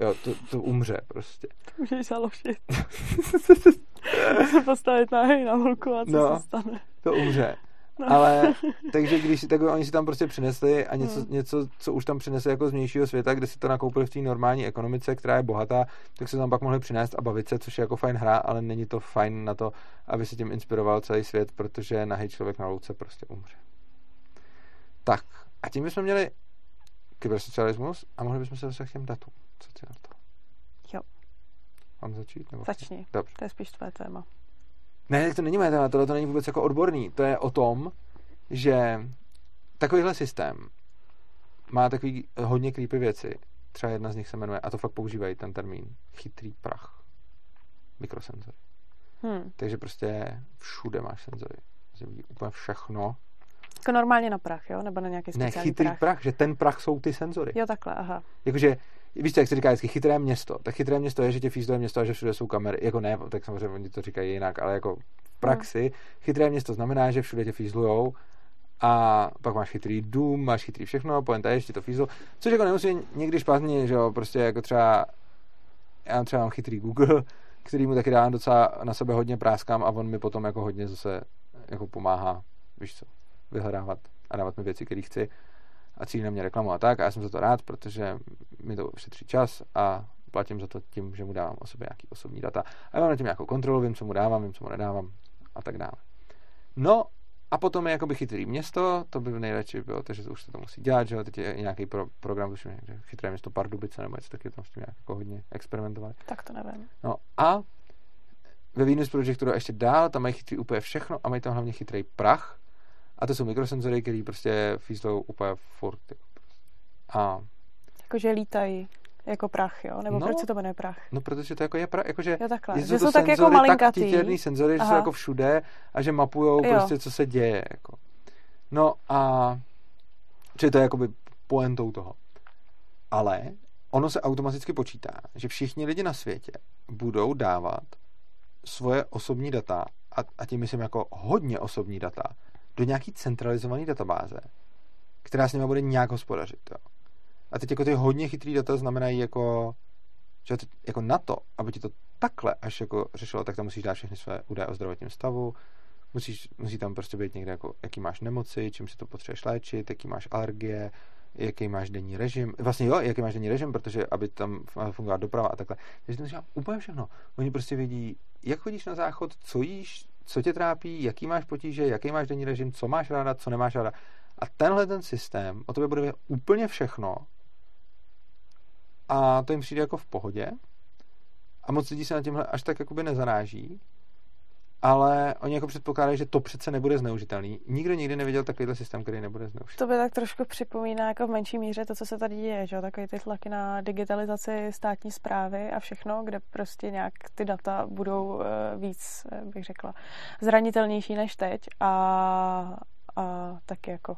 Jo, to, to umře prostě. To můžeš založit. se postavit nahej na louku a co no, se stane. To umře. Ale takže když tak oni si tam prostě přinesli a něco, hmm. něco, co už tam přinesli jako z vnějšího světa, kde si to nakoupili v té normální ekonomice, která je bohatá, tak se tam pak mohli přinést a bavit se, což je jako fajn hra, ale není to fajn na to, aby se tím inspiroval celý svět, protože nahý člověk na louce prostě umře. Tak, a tím bychom měli kybersocialismus a mohli bychom se dostat k těm datům. Co ty na to? Jo. Mám začít? Nebo Začni. Dobře. To je spíš tvé téma. Ne, to není moje téma, tohle to není vůbec jako odborný. To je o tom, že takovýhle systém má takový hodně creepy věci. Třeba jedna z nich se jmenuje, a to fakt používají ten termín, chytrý prach. Mikrosenzory. Hmm. Takže prostě všude máš senzory. Vidí úplně všechno. Jako normálně na prach, jo? Nebo na nějaký speciální Ne, chytrý prach? prach, že ten prach jsou ty senzory. Jo, takhle, aha. Jakože víš, jak se říká vždycky, chytré město. Tak chytré město je, že tě fízluje město a že všude jsou kamery. Jako ne, tak samozřejmě oni to říkají jinak, ale jako v praxi hmm. chytré město znamená, že všude tě fízlujou a pak máš chytrý dům, máš chytrý všechno, poenta je, ještě to fízlo, což jako nemusí někdy špatně, že jo, prostě jako třeba já třeba mám chytrý Google, který mu taky dávám docela na sebe hodně práskám a on mi potom jako hodně zase jako pomáhá, víš co, vyhledávat a dávat mi věci, které chci a cílí na mě reklamu a tak a já jsem za to rád, protože mi to šetří čas a platím za to tím, že mu dávám o sobě nějaký osobní data. A já mám na tím nějakou kontrolu, vím, co mu dávám, vím, co mu nedávám a tak dále. No a potom je jakoby chytrý město, to by nejradši bylo, takže už se to musí dělat, že teď je nějaký pro, program, tuším, že chytré město Pardubice nebo něco taky tam s tím nějak jako hodně experimentovat. Tak to nevím. No a ve Venus Projectu ještě dál, tam mají chytrý úplně všechno a mají tam hlavně chytrý prach, a to jsou mikrosenzory, které prostě fízlou úplně furt. A... Jakože lítají jako prach, jo? Nebo no, proč se to jmenuje prach? No, protože to jako je prach, jakože jo, takhle. že jsou, to tak jako malinkatý. Tak senzory, Aha. že jsou jako všude a že mapujou jo. prostě, co se děje. Jako. No a že to je jakoby poentou toho. Ale ono se automaticky počítá, že všichni lidi na světě budou dávat svoje osobní data, a, a tím myslím jako hodně osobní data, do nějaký centralizované databáze, která s nimi bude nějak hospodařit. Jo. A teď jako ty hodně chytrý data znamenají jako, že to, jako na to, aby ti to takhle až jako řešilo, tak tam musíš dát všechny své údaje o zdravotním stavu, musíš, musí tam prostě být někde jako, jaký máš nemoci, čím si to potřebuješ léčit, jaký máš alergie, jaký máš denní režim. Vlastně jo, jaký máš denní režim, protože aby tam fungovala doprava a takhle. Takže to musí úplně všechno. Oni prostě vědí, jak chodíš na záchod, co jíš, co tě trápí, jaký máš potíže, jaký máš denní režim, co máš ráda, co nemáš ráda. A tenhle ten systém o tobě bude vědět úplně všechno a to jim přijde jako v pohodě a moc lidí se na tímhle až tak jakoby nezaráží, ale oni jako předpokládají, že to přece nebude zneužitelný. Nikdo nikdy neviděl takovýhle systém, který nebude zneužitelný. To by tak trošku připomíná jako v menší míře to, co se tady děje, že? takový ty tlaky na digitalizaci státní zprávy a všechno, kde prostě nějak ty data budou eh, víc, eh, bych řekla, zranitelnější než teď a, a taky jako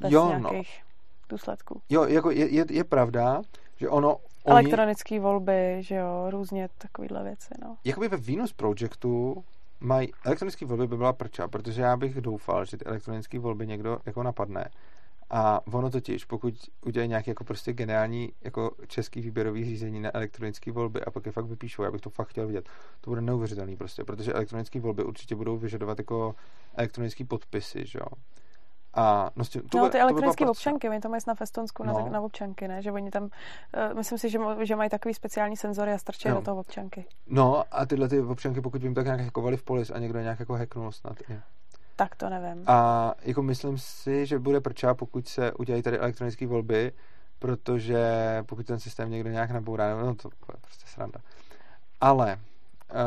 bez jo, no. nějakých no. důsledků. Jo, jako je, je, je pravda, Že ono... Oni, Elektronické volby, že jo, různě takovýhle věci, no. jakoby ve Venus Projectu mají elektronické volby by byla prča, protože já bych doufal, že ty elektronické volby někdo jako napadne. A ono totiž, pokud udělají nějaký jako prostě geniální jako český výběrový řízení na elektronické volby a pak je fakt vypíšou, já bych to fakt chtěl vidět. To bude neuvěřitelný prostě, protože elektronické volby určitě budou vyžadovat jako elektronické podpisy, že jo. A no, tím, to no, ty elektronické občanky, my to mají na Festonsku, na, No. na občanky, ne? Že oni tam, uh, myslím si, že, že mají takový speciální senzory a strčí Jo. do toho občanky. No a tyhle ty občanky, pokud vím, tak nějak hackovali v polis a někdo nějak jako hacknul snad. i. Tak to nevím. A jako myslím si, že bude prča, pokud se udělají tady elektronické volby, protože pokud ten systém někdo nějak nabourá, no to bude prostě sranda. Ale uh,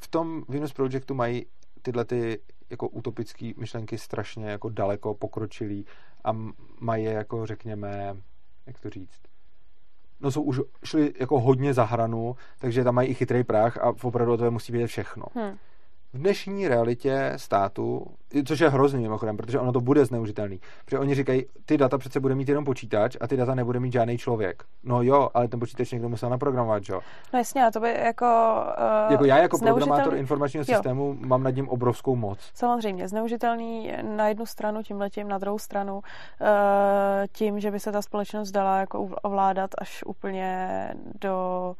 v tom Venus Projectu mají tyhle ty jako utopické myšlenky strašně jako daleko pokročilý a mají jako řekněme, jak to říct, no jsou už šli jako hodně za hranu, takže tam mají i chytrý prach a opravdu o to musí vědět všechno Hm. V dnešní realitě státu, což je hrozný mimochodem, protože ono to bude zneužitelný, protože oni říkají, ty data přece bude mít jenom počítač a ty data nebude mít žádný člověk. No jo, ale ten počítač někdo musel naprogramovat, jo? No jasně, a to by jako... Uh, Jako já jako programátor informačního Jo. systému mám nad ním obrovskou moc. Samozřejmě, zneužitelný na jednu stranu tímhletím, na druhou stranu uh, tím, že by se ta společnost dala jako ovládat až úplně do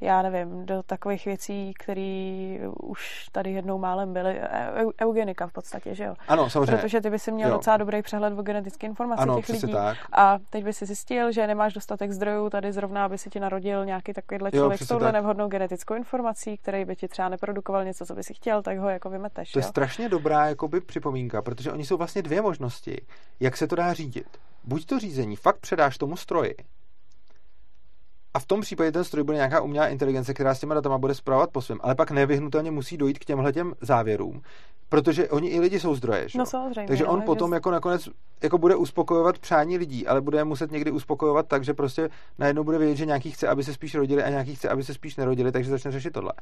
já nevím, do takových věcí, které už tady jednou málem byly. Eu- eugenika v podstatě, že jo? Ano, samozřejmě. Protože ty by si měl Jo. docela dobrý přehled o genetické informaci ano, těch lidí. tak. A teď by si zjistil, že nemáš dostatek zdrojů, tady zrovna, aby si ti narodil nějaký takovýhle Jo, člověk s přesně touhle tak. nevhodnou genetickou informací, který by ti třeba neprodukoval něco, co by si chtěl, tak ho jako vymeteš. To je jo? strašně dobrá jakoby připomínka, protože oni jsou vlastně dvě možnosti, jak se to dá řídit. Buď to řízení fakt předáš tomu stroji, a v tom případě ten stroj bude nějaká umělá inteligence, která s těma datama bude zpravovat po svém, ale pak nevyhnutelně musí dojít k těmhle těm závěrům, protože oni i lidi jsou zdroje, že? No samozřejmě. Takže on ale potom že... jako nakonec jako bude uspokojovat přání lidí, ale bude je muset někdy uspokojovat tak, že prostě najednou bude vědět, že nějaký chce, aby se spíš rodili a nějaký chce, aby se spíš nerodili, takže začne řešit tohle.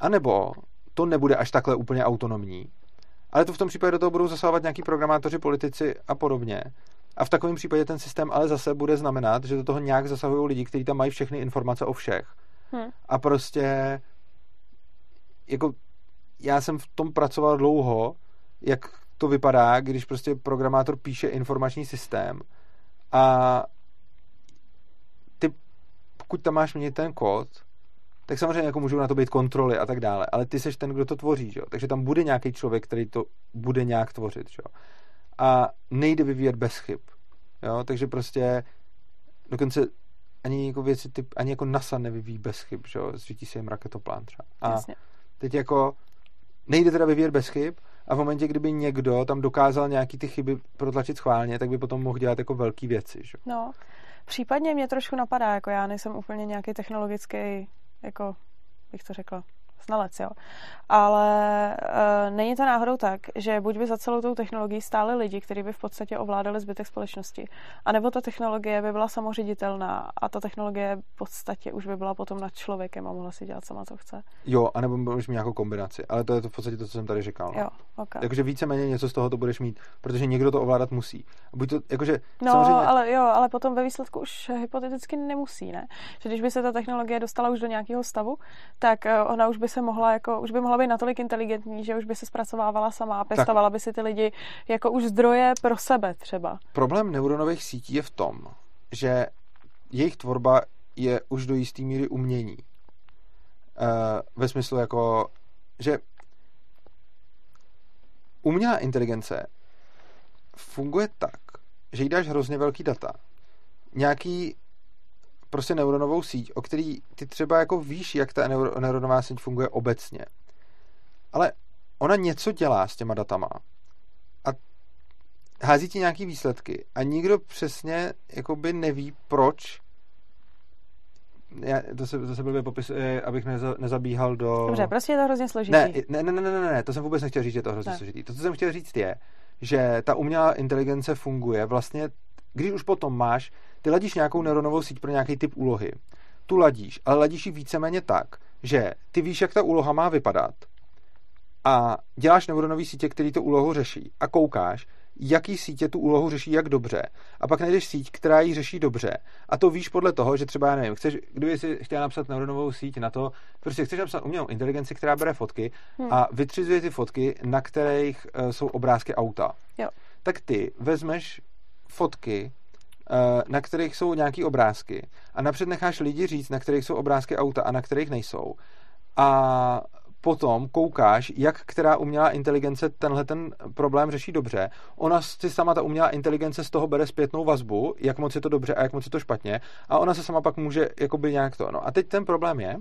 A nebo to nebude až takhle úplně autonomní, ale to v tom případě do toho budou zasahovat nějaký programátoři, politici a podobně. A v takovém případě ten systém ale zase bude znamenat, že do toho nějak zasahují lidi, kteří tam mají všechny informace o všech. Hm. A prostě jako já jsem v tom pracoval dlouho, jak to vypadá, když prostě programátor píše informační systém a ty, pokud tam máš měnit ten kód, tak samozřejmě jako můžou na to být kontroly a tak dále, ale ty seš ten, kdo to tvoří, že jo? takže tam bude nějaký člověk, který to bude nějak tvořit. Že jo? A nejde vyvíjet bez chyb. Jo? Takže prostě dokonce ani jako věci typ, ani jako NASA nevyvíjí bez chyb, že jo? Svítí se jim raketoplán třeba. A Jasně. teď jako nejde teda vyvíjet bez chyb a v momentě, kdyby někdo tam dokázal nějaký ty chyby protlačit schválně, tak by potom mohl dělat jako velký věci, že? jo? No, případně mě trošku napadá, jako já nejsem úplně nějaký technologický, jako bych to řekla, znalec, jo. Ale uh, není to náhodou tak, že buď by za celou tou technologií stáli lidi, kteří by v podstatě ovládali zbytek společnosti, anebo ta technologie by byla samoředitelná a ta technologie v podstatě už by byla potom nad člověkem a mohla si dělat sama, co chce. Jo, anebo můžeš mít nějakou kombinaci, ale to je to v podstatě to, co jsem tady říkal. No. Jo, ok. Jakože víceméně něco z toho to budeš mít, protože někdo to ovládat musí. Buď to, jakože, No, samozřejmě, ale jo, ale potom ve výsledku už hypoteticky nemusí, ne? Že když by se ta technologie dostala už do nějakého stavu, tak eh, ona už by se mohla jako, už by mohla být natolik inteligentní, že už by se zpracovávala sama a pěstovala by si ty lidi jako už zdroje pro sebe třeba. problém neuronových sítí je v tom, že jejich tvorba je už do jisté míry umění. Uh, ve smyslu jako, že umělá inteligence funguje tak, že jí dáš hrozně velký data. Nějaký prostě neuronovou síť, o který ty třeba jako víš, jak ta neuro, neuronová síť funguje obecně. Ale ona něco dělá s těma datama a hází ti nějaký výsledky a nikdo přesně jakoby neví, proč já, to se, to se blbě popisuje, abych neza, nezabíhal do... Dobře, prostě je to hrozně složitý. Ne, ne, ne, ne, ne, ne, ne, to jsem vůbec nechtěl říct, že je to hrozně Ne. složitý. To, co jsem chtěl říct, je, že ta umělá inteligence funguje vlastně, když už potom máš, ty ladíš nějakou neuronovou síť pro nějaký typ úlohy. Tu ladíš, ale ladíš ji víceméně tak, že ty víš, jak ta úloha má vypadat a děláš neuronové sítě, který tu úlohu řeší a koukáš, jaký sítě tu úlohu řeší jak dobře. A pak najdeš síť, která ji řeší dobře. A to víš podle toho, že třeba, já nevím, chceš, kdyby si chtěla napsat neuronovou síť na to, prostě chceš napsat umělou inteligenci, která bere fotky hmm. a vytřizuje ty fotky, na kterých uh, jsou obrázky auta. Jo. Tak ty vezmeš fotky, uh, na kterých jsou nějaký obrázky a napřed necháš lidi říct, na kterých jsou obrázky auta a na kterých nejsou. A potom koukáš, jak která umělá inteligence tenhle ten problém řeší dobře. Ona si sama ta umělá inteligence z toho bere zpětnou vazbu, jak moc je to dobře a jak moc je to špatně a ona se sama pak může jakoby nějak to. No a teď ten problém je,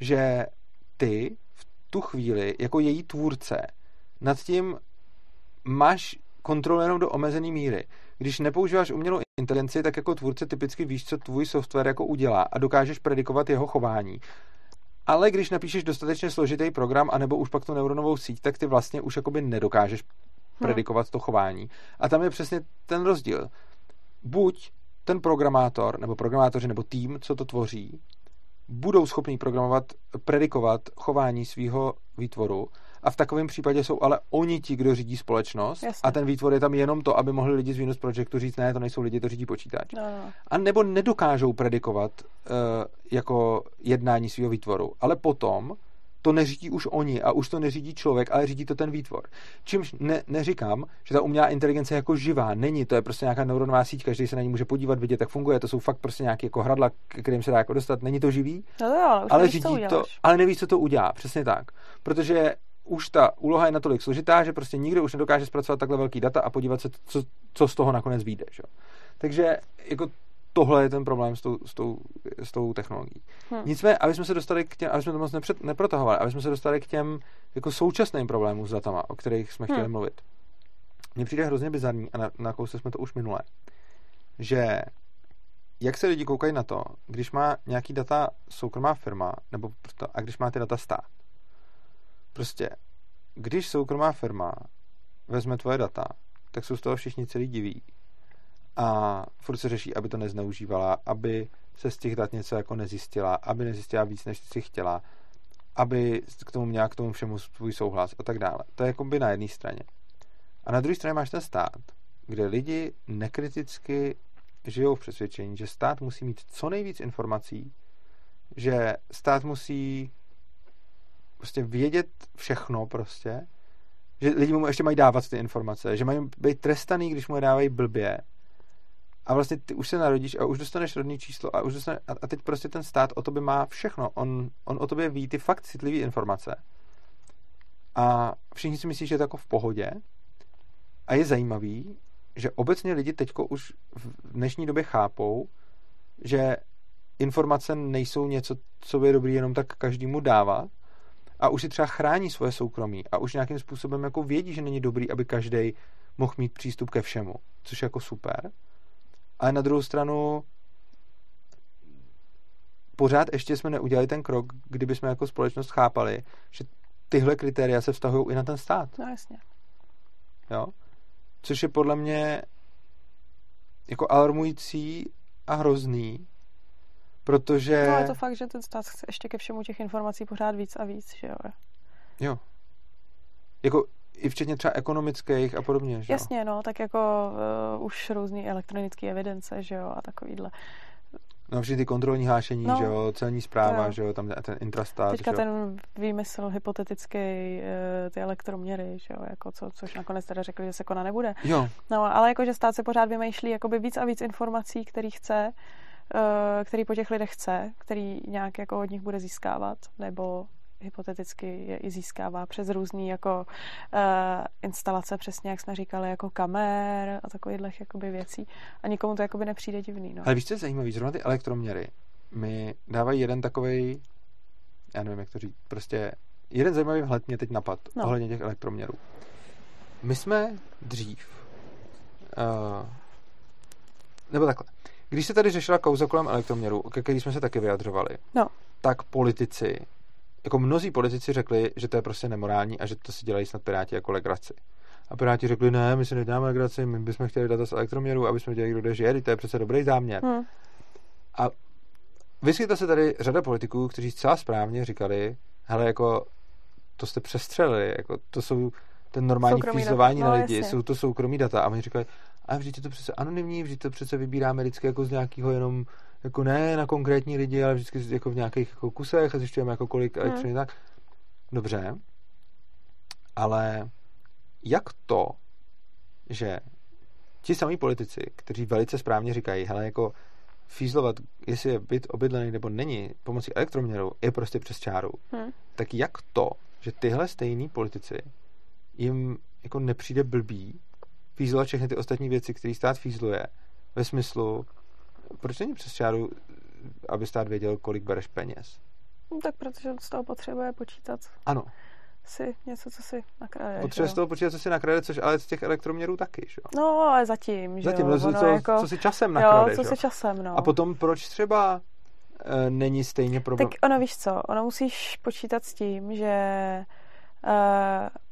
že ty v tu chvíli jako její tvůrce nad tím máš kontrolu jenom do omezené míry. Když nepoužíváš umělou inteligenci, tak jako tvůrce typicky víš, co tvůj software jako udělá a dokážeš predikovat jeho chování. Ale když napíšeš dostatečně složitý program, anebo už pak tu neuronovou síť, tak ty vlastně už jakoby nedokážeš hmm. predikovat to chování. A tam je přesně ten rozdíl. Buď ten programátor, nebo programátoři, nebo tým, co to tvoří, budou schopní programovat, predikovat chování svého výtvoru a v takovém případě jsou ale oni ti, kdo řídí společnost Jasně. a ten výtvor je tam jenom to, aby mohli lidi z Venus Projectu říct, ne, to nejsou lidi, to řídí počítač. No, no. A nebo nedokážou predikovat uh, jako jednání svého výtvoru, ale potom to neřídí už oni a už to neřídí člověk, ale řídí to ten výtvor. Čímž ne, neříkám, že ta umělá inteligence je jako živá, není, to je prostě nějaká neuronová síť, každý se na ní může podívat, vidět, jak funguje, to jsou fakt prostě nějaké jako hradla, kterým se dá jako dostat, není to živý, No jo, ale, řídí to, ale nevíš, co to udělá, přesně tak. Protože už ta úloha je natolik složitá, že prostě nikdo už nedokáže zpracovat takhle velký data a podívat se, co, co z toho nakonec vyjde. Že? Takže jako tohle je ten problém s tou, s tou, s tou technologií. Hm. Nicméně, aby jsme se dostali k těm, aby jsme to moc nepřed, neprotahovali, aby jsme se dostali k těm jako současným problémům s datama, o kterých jsme chtěli Hm. mluvit. Mně přijde hrozně bizarní, a na, nakousli jsme to už minule, že jak se lidi koukají na to, když má nějaký data soukromá firma, nebo proto, a když má ty data stát. Prostě, když soukromá firma vezme tvoje data, tak jsou z toho všichni celý diví. A furt se řeší, aby to nezneužívala, aby se z těch dat něco jako nezjistila, aby nezjistila víc, než si chtěla, aby k tomu měla k tomu všemu svůj souhlas a tak dále. To je jako by na jedné straně. A na druhé straně máš ten stát, kde lidi nekriticky žijou v přesvědčení, že stát musí mít co nejvíc informací, že stát musí prostě vědět všechno prostě, že lidi mu ještě mají dávat ty informace, že mají být trestaný, když mu je dávají blbě. A vlastně ty už se narodíš a už dostaneš rodný číslo a už dostaneš, a, teď prostě ten stát o tobě má všechno. On, on o tobě ví ty fakt citlivé informace. A všichni si myslí, že je to jako v pohodě. A je zajímavý, že obecně lidi teďko už v dnešní době chápou, že informace nejsou něco, co je dobrý jenom tak každému dávat a už si třeba chrání svoje soukromí a už nějakým způsobem jako vědí, že není dobrý, aby každý mohl mít přístup ke všemu, což je jako super. Ale na druhou stranu pořád ještě jsme neudělali ten krok, kdyby jsme jako společnost chápali, že tyhle kritéria se vztahují i na ten stát. No jasně. Jo? Což je podle mě jako alarmující a hrozný, protože... No je to fakt, že ten stát chce ještě ke všemu těch informací pořád víc a víc, že jo. Jo. Jako i včetně třeba ekonomických a podobně, že jo? Jasně, no, tak jako uh, už různý elektronické evidence, že jo, a takovýhle. No, všichni ty kontrolní hášení, No. že jo, celní zpráva, Jo. že jo, tam ten intrastat, Teďka že jo. ten výmysl hypotetický, uh, ty elektroměry, že jo, jako co, což nakonec teda řekli, že se konat nebude. Jo, No, ale jakože stát se pořád vymýšlí jakoby víc a víc informací, který chce, který po těch lidech chce, který nějak jako od nich bude získávat, nebo hypoteticky je i získává přes různý jako uh, instalace, přesně jak jsme říkali, jako kamer a takových jakoby věcí. A nikomu to jakoby nepřijde divný, no. ale víš, co je zajímavý, zrovna ty elektroměry mi dávají jeden takovej, já nevím, jak to říct, prostě jeden zajímavý vhled mě teď napad no. ohledně těch elektroměrů. My jsme dřív, uh, nebo takhle, když se tady řešila kauza kolem elektroměrů, ke který jsme se taky vyjadřovali, No. tak politici, jako mnozí politici řekli, že to je prostě nemorální a že to si dělají snad Piráti jako legraci. A Piráti řekli, ne, my si nedáme legraci, my bychom chtěli data z elektroměru, aby jsme věděli, kdo žije, to je přece dobrý záměr. Hm. A vyskytla se tady řada politiků, kteří zcela správně říkali, hele, jako to jste přestřelili, jako to jsou ten normální fízlování data. na No, lidi, jasně. jsou to soukromí data. A oni říkají, a vždyť je to přece anonymní, vždyť to přece vybíráme vždycky jako z nějakého jenom, jako ne na konkrétní lidi, ale vždycky jako v nějakých jako kusech a zjišťujeme jako kolik Hmm. elektřiny tak. Dobře, ale jak to, že ti samí politici, kteří velice správně říkají, hele, jako fízlovat, jestli je byt obydlený nebo není, pomocí elektroměru, je prostě přes čáru. Hm. Tak jak to, že tyhle stejní politici jim jako nepřijde blbý fízlovat všechny ty ostatní věci, které stát fízluje, ve smyslu, proč není přes čáru, aby stát věděl, kolik bereš peněz? No, tak protože z toho potřebuje počítat Ano, si něco, co si nakradeš. potřebuje jo. z toho počítat, co si nakrade, což ale z těch elektroměrů taky, že jo? No, ale zatím, že Zatím, jo. no, co, jako, co si časem jo, nakradeš, co jo? se časem, no. A potom proč třeba e, není stejně problém? Tak ono víš co, ono musíš počítat s tím, že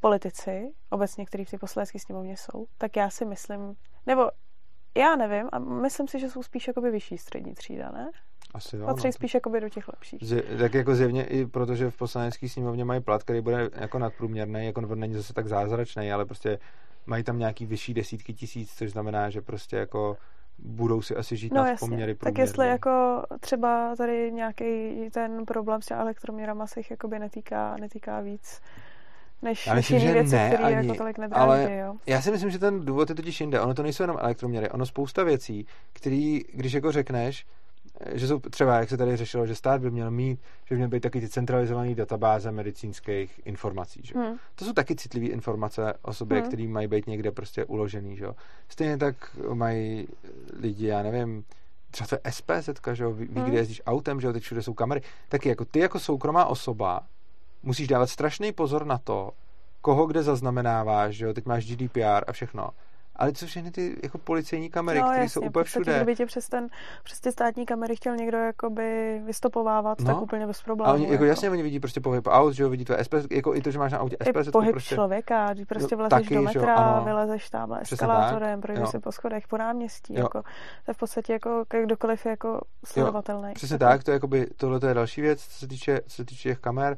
politici, obecně, kteří v té poslanecké sněmovně jsou, tak já si myslím, nebo já nevím, a myslím si, že jsou spíš jakoby vyšší střední třída, ne? Asi jo, Patří no. spíš jakoby do těch lepších. Zje, tak jako zjevně i protože v poslanecké sněmovně mají plat, který bude jako nadprůměrný, jako on není zase tak zázračný, ale prostě mají tam nějaký vyšší desítky tisíc, což znamená, že prostě jako budou si asi žít No jasně, poměry tak jestli jako třeba tady nějaký ten problém s těma elektroměrama se jich jakoby netýká, netýká víc, než, Já myslím, že věci, ne které ani, jako tolik nedráží, ale jo. Já si myslím, že ten důvod je totiž jinde. Ono to nejsou jenom elektroměry, ono spousta věcí, který, když jako řekneš, že jsou třeba, jak se tady řešilo, že stát by měl mít, že by měly být taky ty centralizované databáze medicínských informací. Že? Hmm. To jsou taky citlivé informace o sobě, Hmm. které mají být někde prostě uložený. Že? jo. Stejně tak mají lidi, já nevím, třeba to je SPZ, že jo, ví, ví Hmm. kde jezdíš autem, že jo, teď všude jsou kamery. Taky jako ty jako soukromá osoba musíš dávat strašný pozor na to, koho kde zaznamenáváš, že jo, teď máš GDPR a všechno. Ale to jsou všechny ty jako policejní kamery, no, které jsou úplně všude. Kdyby tě přes, ten, přes ty státní kamery chtěl někdo jakoby vystopovávat, No. tak úplně bez problémů. A oni, jako jasně, oni vidí prostě pohyb aut, že jo, vidí tvoje SPS, jako i to, že máš na autě I SPS, pohyb prostě, člověka, když prostě vlezeš taky, do jo, metra, ano. vylezeš tamhle Přesně eskalátorem, tak, projdeš jo. si po schodech, po náměstí, Jo. jako, to je v podstatě jako kdokoliv je jako sledovatelný. Přesně Jako- tak, to je jakoby, tohle to je další věc, co se týče, co se týče těch kamer,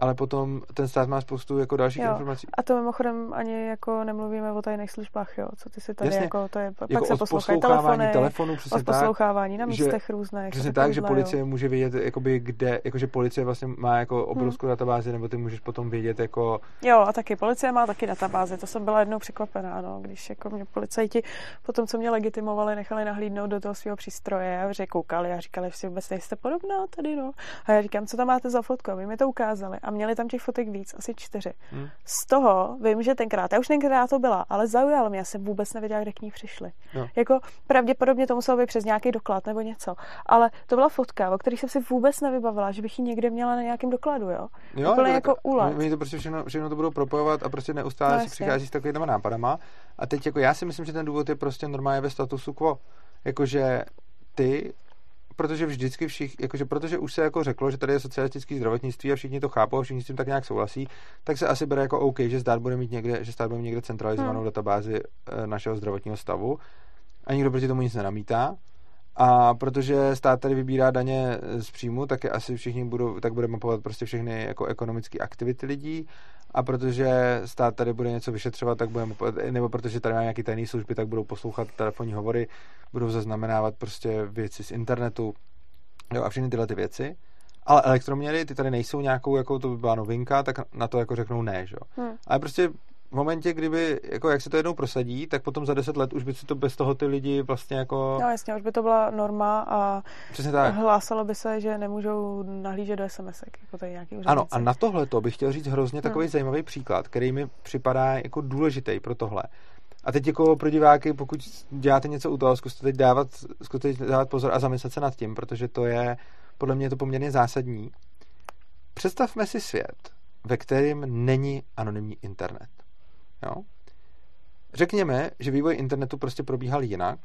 ale potom ten stát má spoustu jako dalších Jo. informací. A to mimochodem ani jako nemluvíme o tajných službách, jo, co ty si tady Jasně. jako, to je, pak Jako se o poslouchají telefony, telefonu, o přesně tak. poslouchávání na že- místech různých. Přesně tak, že jo. policie může vědět, jakoby kde, jakože policie vlastně má jako Hmm. obrovskou databázi, nebo ty můžeš potom vědět jako, Jo, a taky policie má taky databáze, to jsem byla jednou překvapená, no, když jako mě policajti po tom, co mě legitimovali, nechali nahlídnout do toho svého přístroje a že koukali a říkali, že si vůbec nejste podobná tady, no. A já říkám, co tam máte za fotku? A my mi to ukázali a měli tam těch fotek víc, asi čtyři. hm, Z toho vím, že tenkrát, já už tenkrát to byla, ale zaujalo mě, já jsem vůbec nevěděla, kde k ní přišli. Jo. Jako pravděpodobně to muselo být přes nějaký doklad nebo něco, ale to byla fotka, o které jsem si vůbec nevybavila, že bych ji někde měla na nějakém dokladu, jo. jo, Úplně že jako tak- úlet. Oni, to prostě všechno, všechno to budou propojovat a prostě neustále No, si přichází s takovými nápadama. A teď jako já si myslím, že ten důvod je prostě normálně ve statusu quo. Jakože ty protože vždycky všichni, jakože protože už se jako řeklo, že tady je socialistické zdravotnictví a všichni to chápou a všichni s tím tak nějak souhlasí, tak se asi bere jako OK, že stát bude mít někde, že stát bude mít někde centralizovanou Hmm. databázi eh, našeho zdravotního stavu a nikdo proti tomu nic nenamítá. A protože stát tady vybírá daně z příjmu, tak je asi všichni budou, tak bude mapovat prostě všechny jako ekonomické aktivity lidí a protože stát tady bude něco vyšetřovat, tak bude mapovat, nebo protože tady má nějaký tajný služby, tak budou poslouchat telefonní hovory, budou zaznamenávat prostě věci z internetu jo, a všechny tyhle ty věci. Ale elektroměry, ty tady nejsou nějakou, jako to by byla novinka, tak na to jako řeknou ne, že jo. Hm. Ale prostě v momentě, kdyby, jako jak se to jednou prosadí, tak potom za deset let už by si to bez toho ty lidi vlastně jako... No jasně, už by to byla norma a Přesně tak. hlásalo by se, že nemůžou nahlížet do SMS-ek, jako tady nějaký úředníci. Ano, a na tohle to bych chtěl říct hrozně takový Hmm. zajímavý příklad, který mi připadá jako důležitý pro tohle. A teď jako pro diváky, pokud děláte něco u toho, zkuste teď dávat, zkuste teď dávat pozor a zamyslet se nad tím, protože to je, podle mě je to poměrně zásadní. Představme si svět, ve kterém není anonymní internet. Jo? Řekněme, že vývoj internetu prostě probíhal jinak,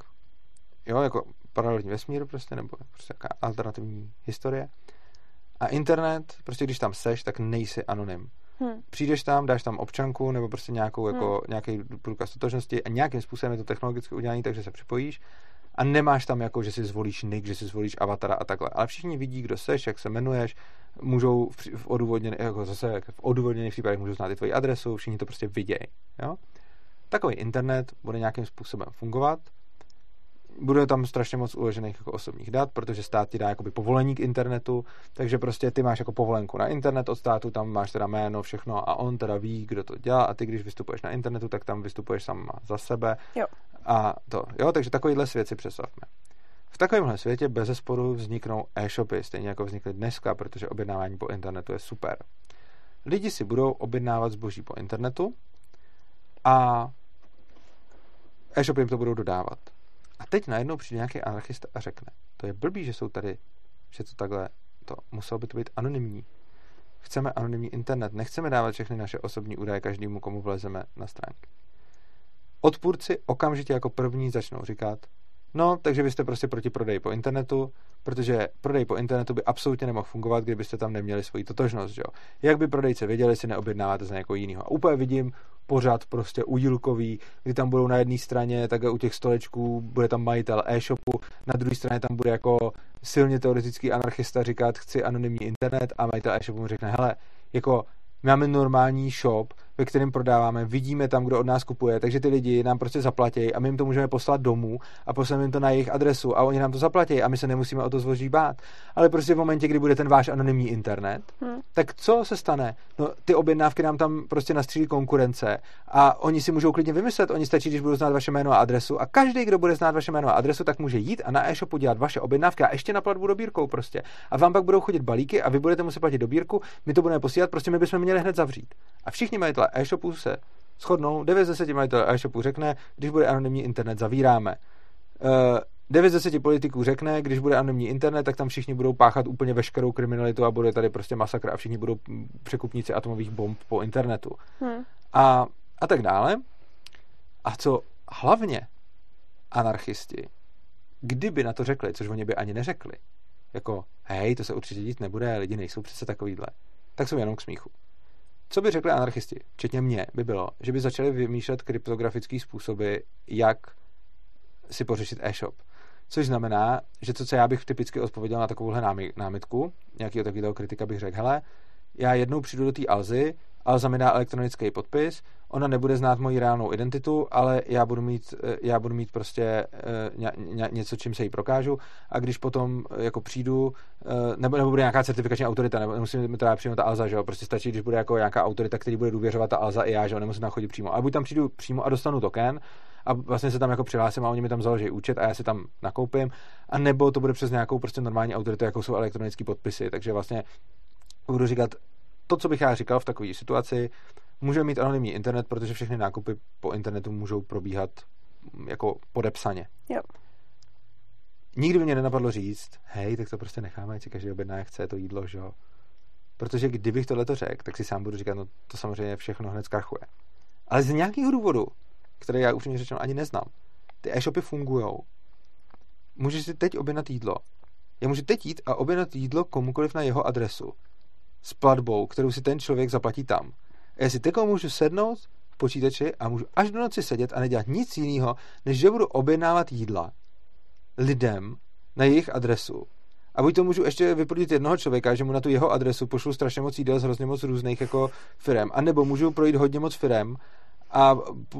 jo, jako paralelní vesmír prostě, nebo prostě jaká alternativní historie. A internet, prostě když tam seš, tak nejsi anonym. Hm. Přijdeš tam, dáš tam občanku nebo prostě nějakou, Hmm. jako, nějaký průkaz totožnosti a nějakým způsobem je to technologicky udělané, takže se připojíš a nemáš tam jako, že si zvolíš nick, že si zvolíš avatara a takhle. Ale všichni vidí, kdo seš, jak se jmenuješ, můžou v, odůvodněných, jako zase v odůvodněných případech můžou znát i tvoji adresu, všichni to prostě vidějí. Jo? Takový internet bude nějakým způsobem fungovat, bude tam strašně moc uložených jako osobních dat, protože stát ti dá jakoby povolení k internetu, takže prostě ty máš jako povolenku na internet od státu, tam máš teda jméno, všechno a on teda ví, kdo to dělá a ty, když vystupuješ na internetu, tak tam vystupuješ sama za sebe. Jo. A to, jo, takže takovýhle svět si představme. V takovémhle světě bez zesporu vzniknou e-shopy, stejně jako vznikly dneska, protože objednávání po internetu je super. Lidi si budou objednávat zboží po internetu a e-shopy jim to budou dodávat. A teď najednou přijde nějaký anarchista a řekne, to je blbý, že jsou tady, že to takhle, to muselo by to být anonymní. Chceme anonymní internet, nechceme dávat všechny naše osobní údaje každému, komu vlezeme na stránky. Odpůrci okamžitě jako první začnou říkat, No, takže byste prostě proti prodeji po internetu, protože prodej po internetu by absolutně nemohl fungovat, kdybyste tam neměli svoji totožnost, že jo. Jak by prodejce věděli, si neobjednáváte za někoho jiného. A úplně vidím pořád prostě udílkový, kdy tam budou na jedné straně, tak u těch stolečků bude tam majitel e-shopu, na druhé straně tam bude jako silně teoretický anarchista říkat, chci anonymní internet a majitel e-shopu mu řekne, hele, jako máme normální shop, ve kterém prodáváme, vidíme tam, kdo od nás kupuje, takže ty lidi nám prostě zaplatí a my jim to můžeme poslat domů a poslat jim to na jejich adresu a oni nám to zaplatí a my se nemusíme o to zvoží bát. Ale prostě v momentě, kdy bude ten váš anonymní internet, hmm. tak co se stane? No, ty objednávky nám tam prostě nastřílí konkurence a oni si můžou klidně vymyslet, oni stačí, když budou znát vaše jméno a adresu a každý, kdo bude znát vaše jméno a adresu, tak může jít a na e-shopu dělat vaše objednávky a ještě na platbu dobírkou prostě. A vám pak budou chodit balíky a vy budete muset platit dobírku, my to budeme posílat, prostě my bychom měli hned zavřít. A všichni majitelé e-shopů se shodnou, 9 z 10 majitelů e-shopů řekne, když bude anonymní internet, zavíráme. Uh, eh, 9 z 10 politiků řekne, když bude anonymní internet, tak tam všichni budou páchat úplně veškerou kriminalitu a bude tady prostě masakr a všichni budou překupníci atomových bomb po internetu. Hmm. A, a tak dále. A co hlavně anarchisti, kdyby na to řekli, což oni by ani neřekli, jako hej, to se určitě dít nebude, lidi nejsou přece takovýhle, tak jsou jenom k smíchu. Co by řekli anarchisti, včetně mě, by bylo, že by začali vymýšlet kryptografické způsoby, jak si pořešit e-shop. Což znamená, že to, co já bych typicky odpověděl na takovouhle námitku, nějakého takového kritika bych řekl, hele, já jednou přijdu do té Alzy, Mi dá elektronický podpis, ona nebude znát moji reálnou identitu, ale já budu mít, eh, já budu mít prostě eh, něco, čím se jí prokážu. A když potom eh, jako přijdu, nebo, nebo bude nějaká certifikační autorita, nebo nemusím teda přímo ta Alza, že jo, prostě stačí, když bude jako nějaká autorita, který bude důvěřovat ta Alza i já, že jo, nemusím tam chodit přímo. A buď tam přijdu přímo a dostanu token, a vlastně se tam jako přihlásím a oni mi tam založí účet a já si tam nakoupím, a nebo to bude přes nějakou prostě normální autoritu, jako jsou elektronické podpisy, takže vlastně budu říkat, to, co bych já říkal v takové situaci, může mít anonymní internet, protože všechny nákupy po internetu můžou probíhat mm, jako podepsaně. Jo. Nikdy by mě nenapadlo říct, hej, tak to prostě necháme, ať si každý objedná, jak chce to jídlo, že jo. Protože kdybych tohle to řekl, tak si sám budu říkat, no to samozřejmě všechno hned zkrachuje. Ale z nějakého důvodu, který já upřímně řečeno ani neznám, ty e-shopy fungují. Můžeš si teď objednat jídlo. Já můžu teď jít a objednat jídlo komukoliv na jeho adresu s platbou, kterou si ten člověk zaplatí tam. A já si teďko můžu sednout v počítači a můžu až do noci sedět a nedělat nic jiného, než že budu objednávat jídla lidem na jejich adresu. A buď to můžu ještě vyplnit jednoho člověka, že mu na tu jeho adresu pošlu strašně moc jídel z hrozně moc různých jako firm. A nebo můžu projít hodně moc firm a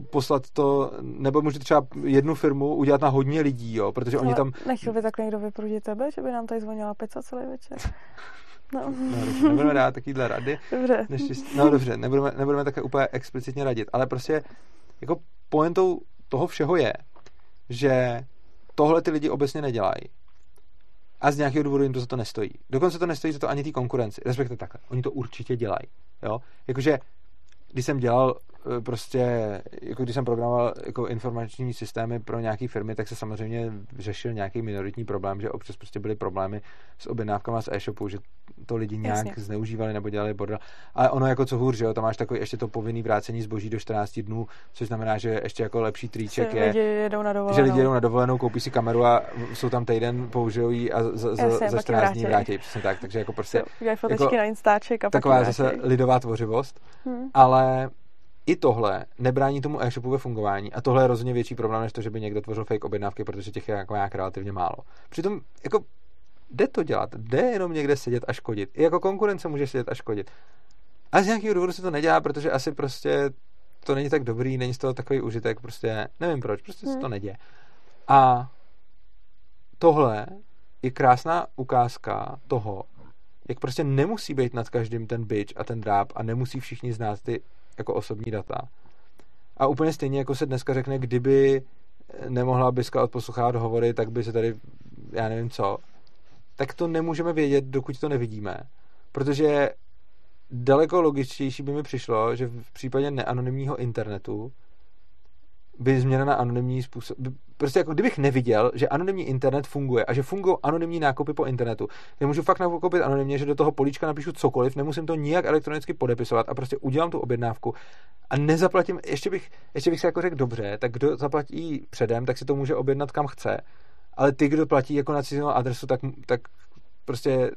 poslat to, nebo můžu třeba jednu firmu udělat na hodně lidí, jo, protože oni tam... Nechtěl by tak někdo vyprudit tebe, že by nám tady zvonila pizza celý večer? No. no nebudeme dát takovýhle rady. Dobře. Neštěstí, no dobře, nebudeme, nebudeme také úplně explicitně radit, ale prostě jako pointou toho všeho je, že tohle ty lidi obecně nedělají. A z nějakého důvodu jim to za to nestojí. Dokonce to nestojí za to ani té konkurenci. Respektive takhle. Oni to určitě dělají. Jo? Jakože, když jsem dělal Eh, prostě, jako když jsem programoval jako informační systémy pro nějaké firmy, tak se samozřejmě řešil nějaký minoritní problém, že občas prostě byly problémy s objednávkama z e-shopu, že to lidi nějak Jasně. zneužívali nebo dělali bordel. Ale ono jako co hůř, že jo, tam máš takový ještě to povinný vrácení zboží do 14 dnů, což znamená, že ještě jako lepší trýček je, lidi jedou na že lidi jedou na dovolenou, koupí si kameru a jsou tam týden, použijou ji a za, za, za 14 dní vrátí. Přesně tak, takže jako prostě... Fotečky jako, na Instaček a Taková zase lidová tvořivost, hmm. ale i tohle nebrání tomu e-shopu ve fungování a tohle je rozhodně větší problém, než to, že by někdo tvořil fake objednávky, protože těch je jako nějak relativně málo. Přitom jako jde to dělat, jde jenom někde sedět a škodit. I jako konkurence může sedět a škodit. A z nějakého důvodu se to nedělá, protože asi prostě to není tak dobrý, není z toho takový užitek, prostě nevím proč, prostě hmm. se to neděje. A tohle je krásná ukázka toho, jak prostě nemusí být nad každým ten bitch a ten dráp a nemusí všichni znát ty jako osobní data. A úplně stejně, jako se dneska řekne, kdyby nemohla Biska odposlouchávat hovory, tak by se tady, já nevím co, tak to nemůžeme vědět, dokud to nevidíme. Protože daleko logičtější by mi přišlo, že v případě neanonymního internetu by změna na anonymní způsob... Prostě jako kdybych neviděl, že anonymní internet funguje a že fungují anonymní nákupy po internetu, kde můžu fakt nakoupit anonymně, že do toho políčka napíšu cokoliv, nemusím to nijak elektronicky podepisovat a prostě udělám tu objednávku a nezaplatím, ještě bych, ještě bych si jako řekl dobře, tak kdo zaplatí předem, tak si to může objednat kam chce, ale ty, kdo platí jako na cizínou adresu, tak, tak prostě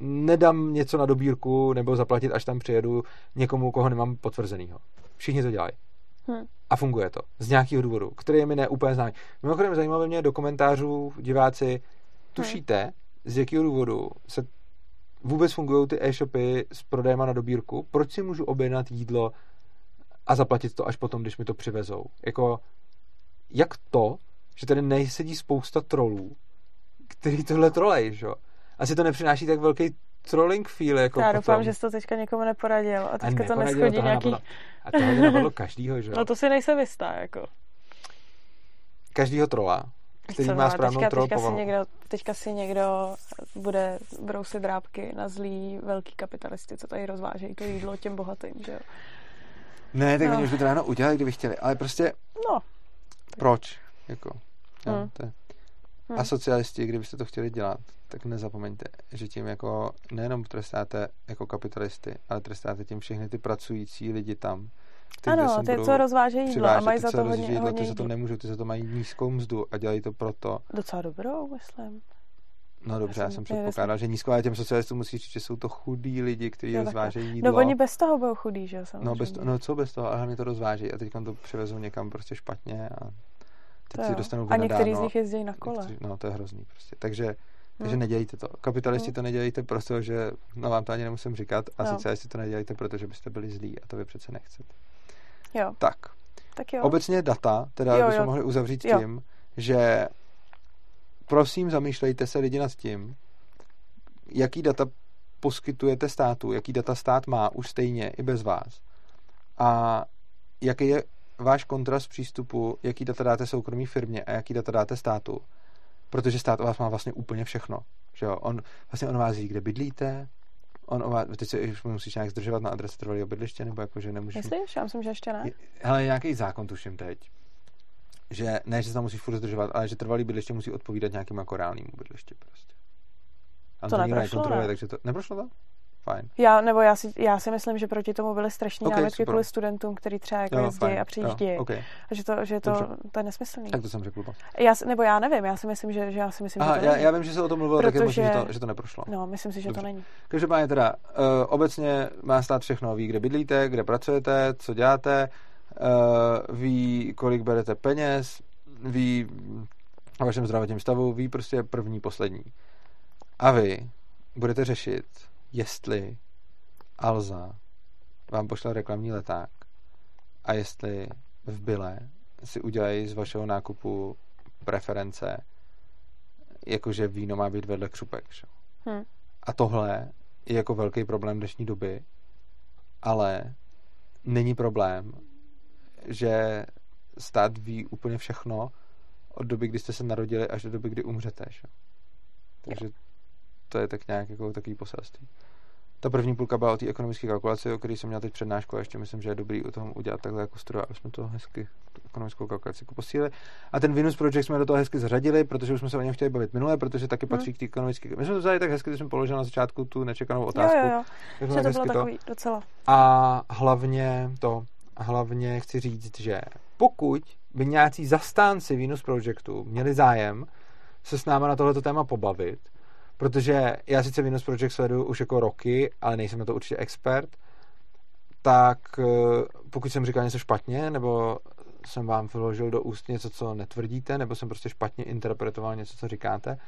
nedám něco na dobírku nebo zaplatit, až tam přijedu někomu, koho nemám potvrzenýho. Všichni to dělají. Hmm. A funguje to. Z nějakého důvodu, který je mi neúplně známý. Mimochodem zajímavé mě do komentářů diváci, tušíte, hmm. z jakého důvodu se vůbec fungují ty e-shopy s prodejem na dobírku? Proč si můžu objednat jídlo a zaplatit to až potom, když mi to přivezou? Jako, jak to, že tady nejsedí spousta trolů, který tohle trolej, že jo? Asi to nepřináší tak velký trolling feel. Jako Já doufám, že jsi to teďka někomu neporadil a teďka a to neschodí nějaký... Napadlo, a tohle napadlo každýho, že jo? No to si nejsem jistá, jako. Každýho trola, který má správnou teďka, troll teďka si, někdo, teďka si někdo bude brousit drábky na zlý velký kapitalisty, co tady rozvážejí to jídlo těm bohatým, že jo? Ne, tak no. oni už by to ráno udělali, kdyby chtěli, ale prostě... No. Proč? Jako, jo, hmm. to je... Hmm. A socialisti, kdybyste to chtěli dělat, tak nezapomeňte, že tím jako nejenom trestáte jako kapitalisty, ale trestáte tím všechny ty pracující lidi tam. Ty, ano, ty, co rozvážejí jídlo a mají za to hodně, jídlo, hodně ty za to nemůžou, ty za to mají nízkou mzdu a dělají to proto. Docela dobrou, myslím. No dobře, já, já jsem předpokládal, že nízko, ale těm socialistům musí říct, že jsou to chudí lidi, kteří rozvážejí jídlo. No oni bez toho budou chudí, že jo, No, bez to, no co bez toho, ale hlavně to rozvážejí a teď to přivezou někam prostě špatně a teď si dostanou A některý z nich jezdí na kole. Někteří, no to je hrozný prostě. Takže takže hmm. nedělejte to. Kapitalisti hmm. to nedělejte, protože, no vám to ani nemusím říkat, a no. socialisti to nedělejte, protože byste byli zlí a to vy přece nechcete. Jo. Tak. Tak jo. Obecně data, teda jo, bychom jo. mohli uzavřít jo. tím, že prosím zamýšlejte se lidi nad tím, jaký data poskytujete státu, jaký data stát má už stejně i bez vás. A jaký je váš kontrast přístupu, jaký data dáte soukromí firmě a jaký data dáte státu protože stát o vás má vlastně úplně všechno. Že jo? On, vlastně on vás ví, kde bydlíte, on o vás, teď se už musíš nějak zdržovat na adrese trvalého bydliště, nebo jako, že nemůžeš... Myslíš? Já myslím, že ještě ne. Hele, nějaký zákon tuším teď, že ne, že se tam musíš furt zdržovat, ale že trvalý bydliště musí odpovídat nějakým jako reálnému bydlišti prostě. A to, to neprošlo, ne? takže to... Neprošlo to? Fajn. Já, nebo já si, já si myslím, že proti tomu byly strašní okay, námitky kvůli studentům, kteří třeba jako jo, jezdí a přijíždí. Okay. A že to, že to, to je nesmyslný. Tak to jsem řekl. Já, nebo já nevím, já si myslím, že, že já si myslím, Aha, že to já, není. já vím, že se o tom mluvilo, Protože, tak je možný, že to, že to neprošlo. No, myslím si, že Dobře. to není. Každopádně teda, uh, obecně má stát všechno, ví, kde bydlíte, kde pracujete, co děláte, uh, ví, kolik berete peněz, ví o vašem zdravotním stavu, ví prostě první, poslední. A vy budete řešit, jestli Alza vám pošle reklamní leták a jestli v byle si udělají z vašeho nákupu preference, jakože víno má být vedle křupek. Že? Hmm. A tohle je jako velký problém dnešní doby, ale není problém, že stát ví úplně všechno od doby, kdy jste se narodili až do doby, kdy umřete. Že? Takže to je tak nějak jako takový poselství. Ta první půlka byla o té ekonomické kalkulaci, o které jsem měl teď přednášku a ještě myslím, že je dobrý u toho udělat takhle jako stroj, aby jsme to hezky ekonomickou kalkulaci jako posílili. A ten Venus Project jsme do toho hezky zařadili, protože už jsme se o něm chtěli bavit minule, protože taky patří hmm. k té ekonomické. My jsme to vzali tak hezky, že jsme položili na začátku tu nečekanou otázku. Jo, jo, jo. to bylo takový to. docela. A hlavně to, hlavně chci říct, že pokud by nějací zastánci Venus Projectu měli zájem se s náma na tohleto téma pobavit, protože já sice Venus Project sleduju už jako roky, ale nejsem na to určitě expert, tak eh, pokud jsem říkal něco špatně, nebo jsem vám vložil do úst něco, co netvrdíte, nebo jsem prostě špatně interpretoval něco, co říkáte,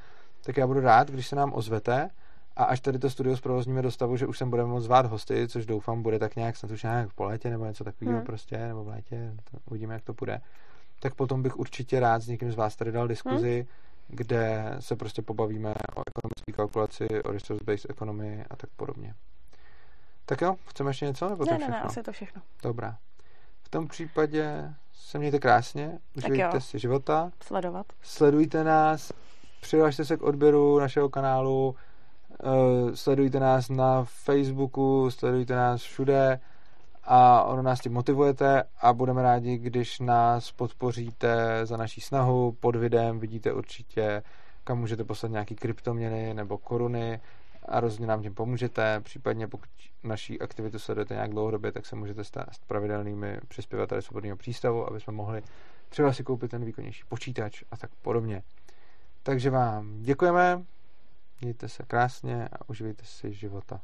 tak já budu rád, když se nám ozvete a až tady to studio zprovozníme do stavu, že už sem budeme moct zvát hosty, což doufám bude tak nějak snad už nějak po létě nebo něco takového hmm. prostě, nebo v létě, to uvidíme, jak to bude, tak potom bych určitě rád s někým z vás tady dal diskuzi, hmm. Kde se prostě pobavíme o ekonomické kalkulaci, o resource-based economy a tak podobně. Tak jo, chceme ještě něco? Nebo ne, to ne, všechno? ne, asi je to všechno. Dobrá. V tom případě se mějte krásně, užijte si života. Sledovat. Sledujte nás, přihlašte se k odběru našeho kanálu, uh, sledujte nás na Facebooku, sledujte nás všude a ono nás tím motivujete a budeme rádi, když nás podpoříte za naší snahu. Pod videem vidíte určitě, kam můžete poslat nějaký kryptoměny nebo koruny a rozhodně nám tím pomůžete. Případně pokud naší aktivitu sledujete nějak dlouhodobě, tak se můžete stát pravidelnými přispěvateli svobodného přístavu, aby jsme mohli třeba si koupit ten výkonnější počítač a tak podobně. Takže vám děkujeme, mějte se krásně a užijte si života.